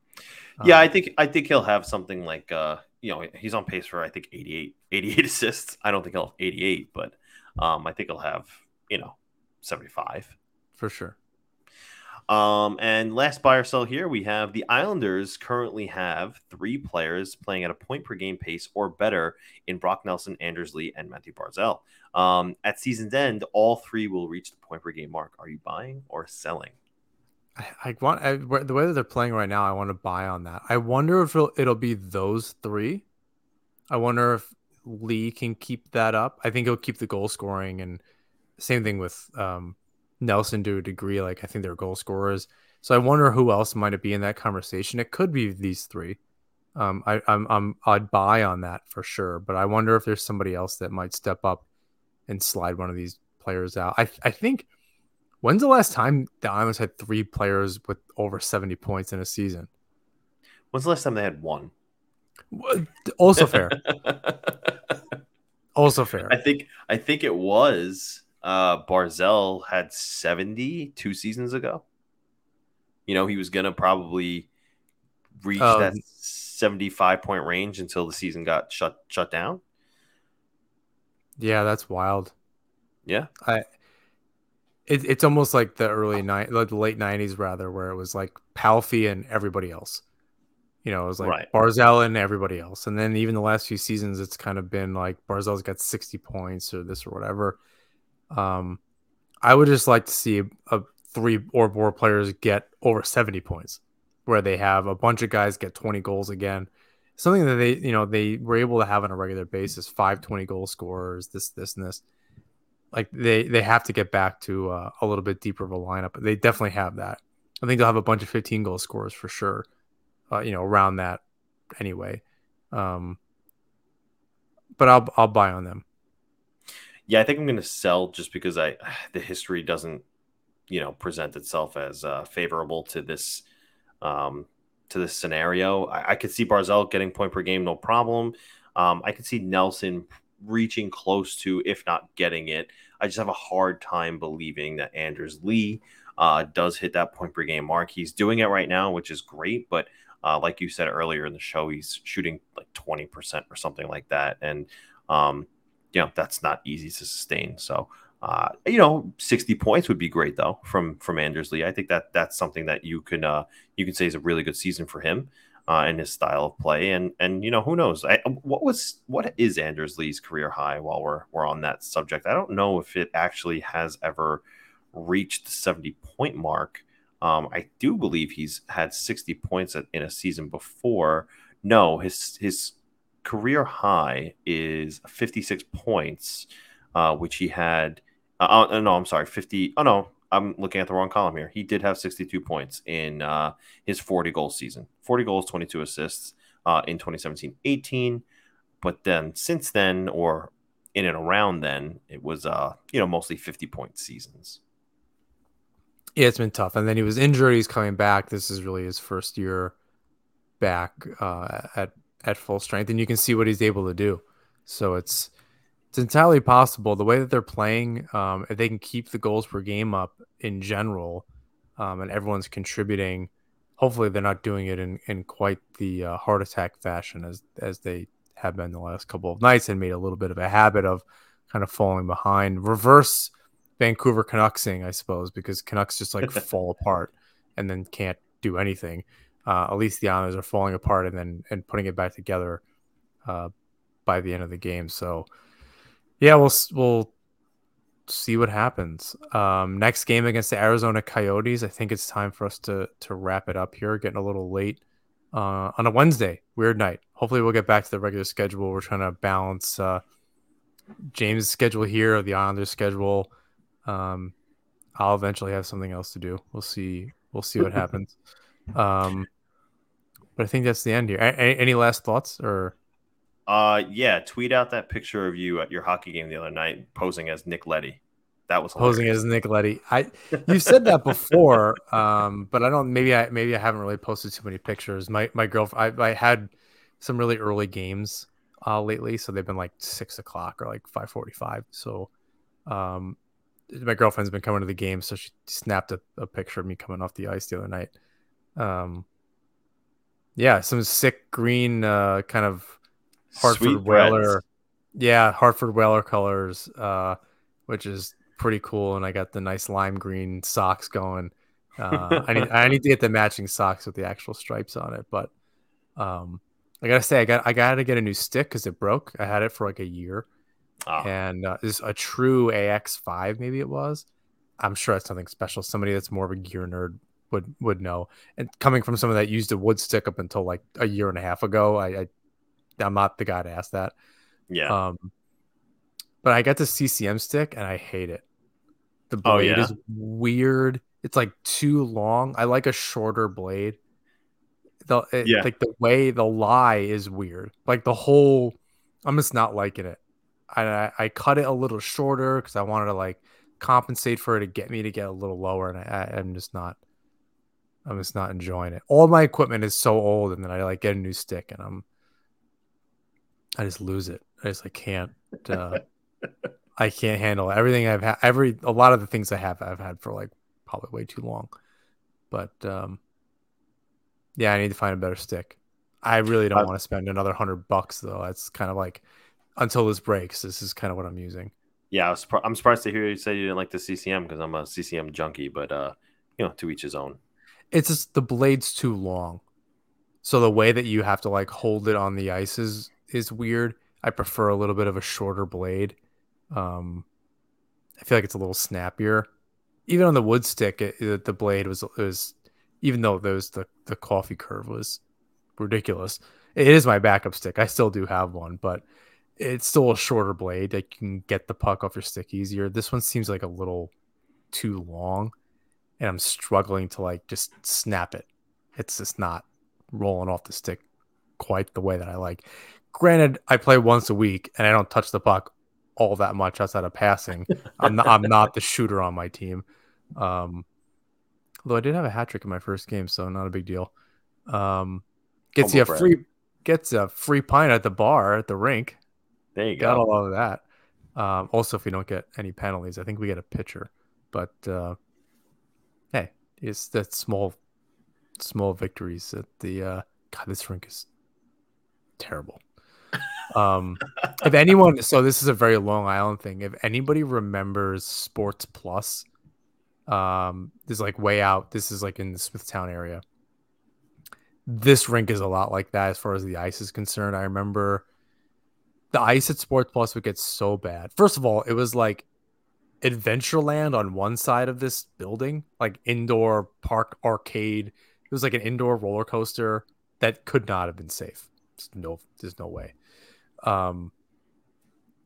um, yeah, I think I think he'll have something like uh, you know, he's on pace for I think 88, 88 assists. I don't think he'll have 88, but um, I think he'll have you know 75 for sure. Um, and last buy or sell here, we have the Islanders currently have three players playing at a point per game pace or better in Brock Nelson, Anders Lee, and Matthew Barzal. Um, at season's end, all three will reach the point per game mark. Are you buying or selling? I, want I, the way that they're playing right now. I want to buy on that. I wonder if it'll, it'll be those three. I wonder if Lee can keep that up. I think he'll keep the goal scoring, and same thing with um, Nelson to a degree. Like I think they're goal scorers. So I wonder who else might it be in that conversation. It could be these three. Um, I, I'm, I'm I'd buy on that for sure. But I wonder if there's somebody else that might step up and slide one of these players out. I I think When's the last time the Islanders had three players with over 70 points in a season? When's the last time they had one? Also fair. also fair. I think I think it was uh Barzal had 70 two seasons ago. You know, he was gonna probably reach um, that 75 point range until the season got shut shut down. Yeah, that's wild. Yeah. I it, it's almost like the early night, like the late '90s, rather, where it was like Palffy and everybody else. You know, it was like right. Barzal and everybody else, and then even the last few seasons, it's kind of been like Barzal's got 60 points or this or whatever. Um, I would just like to see a, a three or more players get over 70 points, where they have a bunch of guys get 20 goals again. Something that they, you know, they were able to have on a regular basis, five 20 goal scorers, this, this, and this. Like they they have to get back to uh, a little bit deeper of a lineup. But they definitely have that. I think they'll have a bunch of 15 goal scorers for sure. Uh, you know, around that anyway. Um, but I'll I'll buy on them. Yeah, I think I'm going to sell just because I the history doesn't you know present itself as uh, favorable to this um, to this scenario. I, I, could see Barzal getting point per game, no problem. Um, I could see Nelson reaching close to, if not getting it. I just have a hard time believing that Anders Lee uh, does hit that point per game mark. He's doing it right now, which is great, but uh, like you said earlier in the show, he's shooting like 20% or something like that. And, um, you know, that's not easy to sustain. So, uh, you know, 60 points would be great though from from Anders Lee. I think that that's something that you can uh, you can say is a really good season for him uh, and his style of play. And and you know, who knows? I, what was what is Anders Lee's career high? While we're we're on that subject, I don't know if it actually has ever reached the 70 point mark. Um, I do believe he's had 60 points in a season before. No, his his career high is 56 points, uh, which he had. Uh, uh, no, I'm sorry, 50. Oh no, I'm looking at the wrong column here. He did have 62 points in uh, his 40 goal season. 40 goals, 22 assists uh, in 2017-18. But then since then, or in and around then, it was uh, you know mostly 50 point seasons. Yeah, it's been tough. And then he was injured. He's coming back. This is really his first year back uh, at at full strength, and you can see what he's able to do. So it's it's entirely possible the way that they're playing. Um, if they can keep the goals per game up in general, um, and everyone's contributing, hopefully they're not doing it in in quite the uh, heart attack fashion as as they have been the last couple of nights and made a little bit of a habit of kind of falling behind. Reverse Vancouver Canucksing, I suppose, because Canucks just like fall apart and then can't do anything. Uh, at least the Islanders are falling apart and then and putting it back together uh, by the end of the game. So yeah, we'll we'll see what happens. Um, next game against the Arizona Coyotes. I think it's time for us to to wrap it up here. Getting a little late uh, on a Wednesday, weird night. Hopefully, we'll get back to the regular schedule. We're trying to balance uh, James' schedule here, the Islanders' schedule. Um, I'll eventually have something else to do. We'll see. We'll see what happens. Um, but I think that's the end here. A- any last thoughts or? Uh, yeah. Tweet out that picture of you at your hockey game the other night, posing as Nick Leddy. That was hilarious. posing as Nick Leddy. I you said that before, um, but I don't. Maybe I maybe I haven't really posted too many pictures. My my girlfriend. I, I had some really early games uh, lately, so they've been like six o'clock or like five forty five. So, um, my girlfriend's been coming to the game, so she snapped a, a picture of me coming off the ice the other night. Um, yeah, some sick green uh, kind of Hartford Whaler. Yeah, Hartford Whaler colors, uh, which is pretty cool. And I got the nice lime green socks going. Uh, I need I need to get the matching socks with the actual stripes on it. But um, I gotta say, I got I gotta get a new stick because it broke. I had it for like a year. Oh. And uh, is a true AX5, maybe it was. I'm sure it's something special. Somebody that's more of a gear nerd would would know. And coming from someone that used a wood stick up until like a year and a half ago, I, I I'm not the guy to ask that. Yeah. Um, but I got the CCM stick and I hate it. The oh, blade oh, yeah. is weird. It's like too long. I like a shorter blade. The it, yeah. like the way the lie is weird. Like the whole, I'm just not liking it. I I cut it a little shorter because I wanted to like compensate for it to get me to get a little lower, and I, I'm just not. I'm just not enjoying it. All my equipment is so old, and then I like get a new stick, and I'm. I just lose it. I just like can't. Uh, I can't handle everything I've had. Every a lot of the things I have, I've had for like probably way too long. But um, yeah, I need to find a better stick. I really don't want to spend another hundred bucks though. That's kind of like until this breaks. This is kind of what I'm using. Yeah, I was, I'm surprised to hear you say you didn't like the CCM because I'm a CCM junkie, but uh, you know, to each his own. It's just the blade's too long, so the way that you have to like hold it on the ice is is weird. I prefer a little bit of a shorter blade. Um, I feel like it's a little snappier. even on the wood stick, it, it, the blade was was even though those the the coffee curve was ridiculous. It is my backup stick. I still do have one, but it's still a shorter blade that you can get the puck off your stick easier. This one seems like a little too long, and I'm struggling to like just snap it. It's just not rolling off the stick quite the way that I like. Granted, I play once a week and I don't touch the puck all that much outside of passing. I'm not, I'm not the shooter on my team. Um, although I did have a hat trick in my first game, so not a big deal. Um, gets you a free gets a free pint at the bar at the rink. There you Got go. all of that. Um, also, if we don't get any penalties, I think we get a pitcher. But uh, hey, it's that small, small victories at the. Uh, God, this rink is terrible. Um, if anyone, so this is a very Long Island thing. If anybody remembers Sports Plus, um, this is like way out. This is like in the Smithtown area. This rink is a lot like that as far as the ice is concerned. I remember the ice at Sports Plus would get so bad. First of all, it was like Adventureland on one side of this building, like indoor park arcade. It was like an indoor roller coaster that could not have been safe. There's no, there's no way. Um,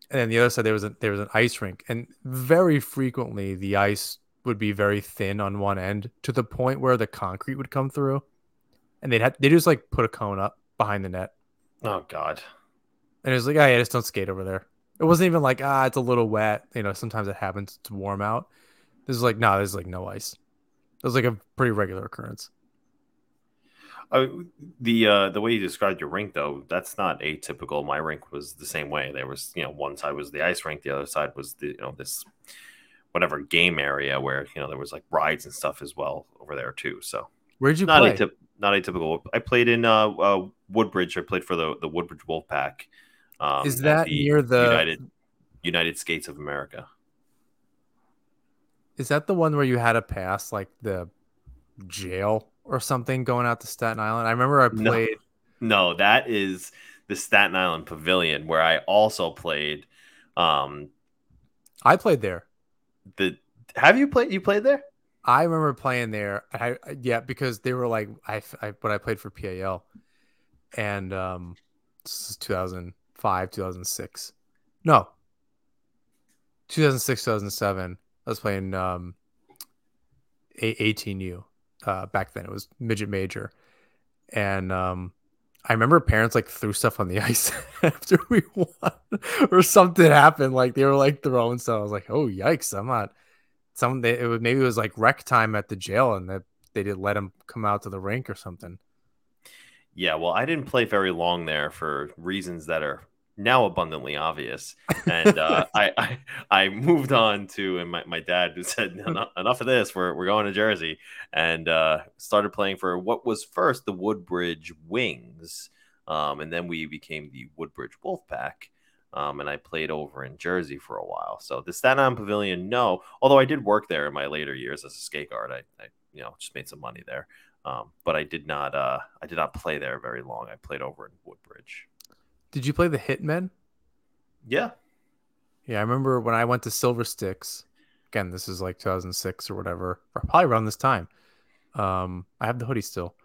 and then the other side there was a, there was an ice rink, and very frequently the ice would be very thin on one end to the point where the concrete would come through, and they'd have, they just like put a cone up behind the net, Oh God. and it was like, oh yeah, just don't skate over there. It wasn't even like ah, it's a little wet. You know, sometimes it happens to warm out. This is like no, nah, there's like no ice. It was like a pretty regular occurrence. Uh, the uh, the way you described your rink, though, that's not atypical. My rink was the same way. There was, you know, one side was the ice rink, the other side was the, you know, this whatever game area where you know there was like rides and stuff as well over there too. So Where'd you not play? atyp- not atypical. I played in uh, uh, Woodbridge. I played for the the Woodbridge Wolfpack. Um, Is at that near the- United United Skates of America? Is that the one where you had to pass like the jail or something going out to Staten Island? I remember I No. played. No, that is the Staten Island Pavilion where I also played. Um, I played there. the have you played? You played there? I remember playing there. I, I yeah, because they were like I, I when I played for PAL, and um, this is 2005, 2006. No, 2006, 2007. I was playing um, A- 18U. Uh, back then it was midget major, and um, I remember parents like threw stuff on the ice after we won, or something happened. Like they were like throwing stuff. I was like, oh yikes! I'm not some they, it was maybe it was like rec time at the jail and that they didn't let him come out to the rink or something. Yeah, well, I didn't play very long there for reasons that are now abundantly obvious. And uh, I, I I moved on to, and my, my dad who said, enough, enough of this, we're, we're going to Jersey, and uh, started playing for what was first the Woodbridge Wings. Um, and then we became the Woodbridge Wolfpack. Um, and I played over in Jersey for a while. So the Staten Island Pavilion, no. Although I did work there in my later years as a skate guard, I, I you know just made some money there. Um, but I did not uh, I did not play there very long. I played over in Woodbridge. Did you play the Hitmen? Yeah, Yeah, I remember when I went to Silver Sticks. Again, this is like 2006 or whatever, or probably around this time. Um, I have the hoodie still.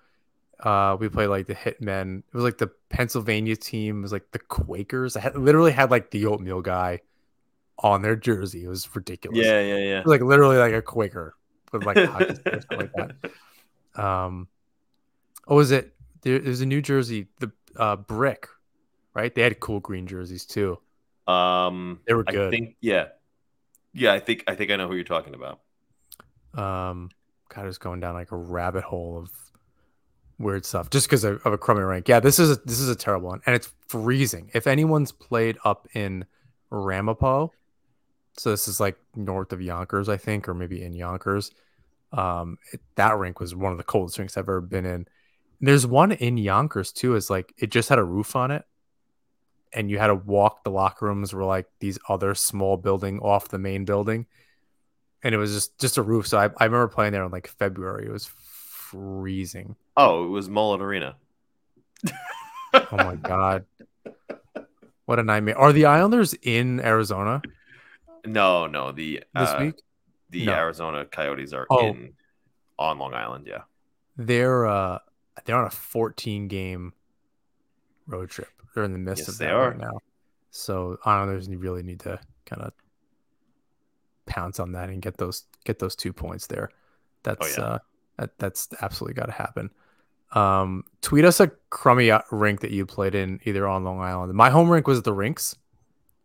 Uh, we played like the Hitmen. It was like the Pennsylvania team. It was like the Quakers. I had, literally had like the oatmeal guy on their jersey. It was ridiculous. yeah, yeah, yeah. It was, like literally like a Quaker with like a hockey stick or something like that. Um, oh, was it? There, there's a New Jersey, the uh, Brick, right? They had cool green jerseys too. Um, They were I good. think yeah, yeah. I think I think I know who you're talking about. Um, God, I was going down like a rabbit hole of weird stuff just because of, of a crummy rank. Yeah, this is a, this is a terrible one, and it's freezing. If anyone's played up in Ramapo, so this is like north of Yonkers, I think, or maybe in Yonkers. Um, it, that rink was one of the coldest rinks I've ever been in. There's one in Yonkers too. Is like it just had a roof on it, and you had to walk. The locker rooms were like these other small building off the main building, and it was just just a roof. So I, I remember playing there in like February. It was freezing. Oh, it was Mullet Arena. Oh my god, what a nightmare! Are the Islanders in Arizona No, no. The this uh, week? The No. Arizona Coyotes are Oh. in on Long Island. Yeah. They're uh they're on a 14 game road trip. They're in the midst Yes, of that right now. So Islanders really need to kind of pounce on that and get those get those two points there. That's yeah. uh that, that's absolutely got to happen. Um, tweet us a crummy uh, rink that you played in either on Long Island. My home rink was the Rinks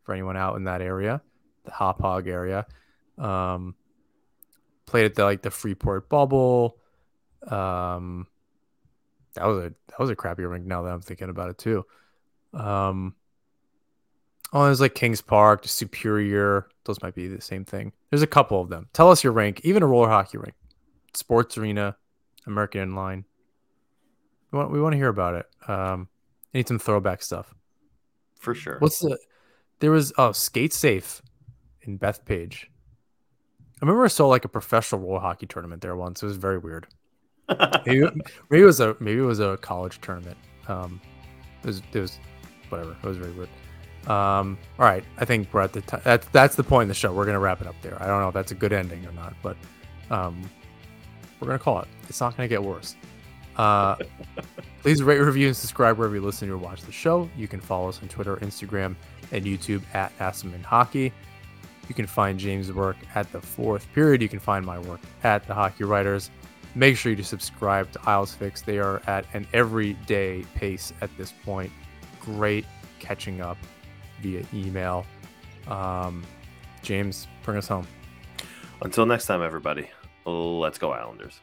for anyone out in that area, the Hauppauge area. Um, played at the like the Freeport Bubble. Um, that was a that was a crappy rink. Now that I'm thinking about it too. Um, oh, there's like Kings Park, Superior. Those might be the same thing. There's a couple of them. Tell us your rank, even a roller hockey rink, Sports Arena, American Inline. We want we want to hear about it. Um, I need some throwback stuff. For sure. What's the? There was oh skate safe in Bethpage. I remember I saw like a professional roller hockey tournament there once. It was very weird. Maybe, maybe it was a maybe it was a college tournament. Um, it was it was whatever. It was very weird. Um, all right, I think we're at the time. That's that's the point in the show. We're gonna wrap it up there. I don't know if that's a good ending or not, but um, we're gonna call it. It's not gonna get worse. Uh, please rate, review, and subscribe wherever you listen or watch the show. You can follow us on Twitter, Instagram, and YouTube at Asselman Hockey. You can find James' work at the fourth period. You can find my work at the Hockey Writers. Make sure you subscribe to Isles Fix. They are at an everyday pace at this point. Great catching up via email. Um, James, bring us home. Until next time, everybody. Let's go Islanders.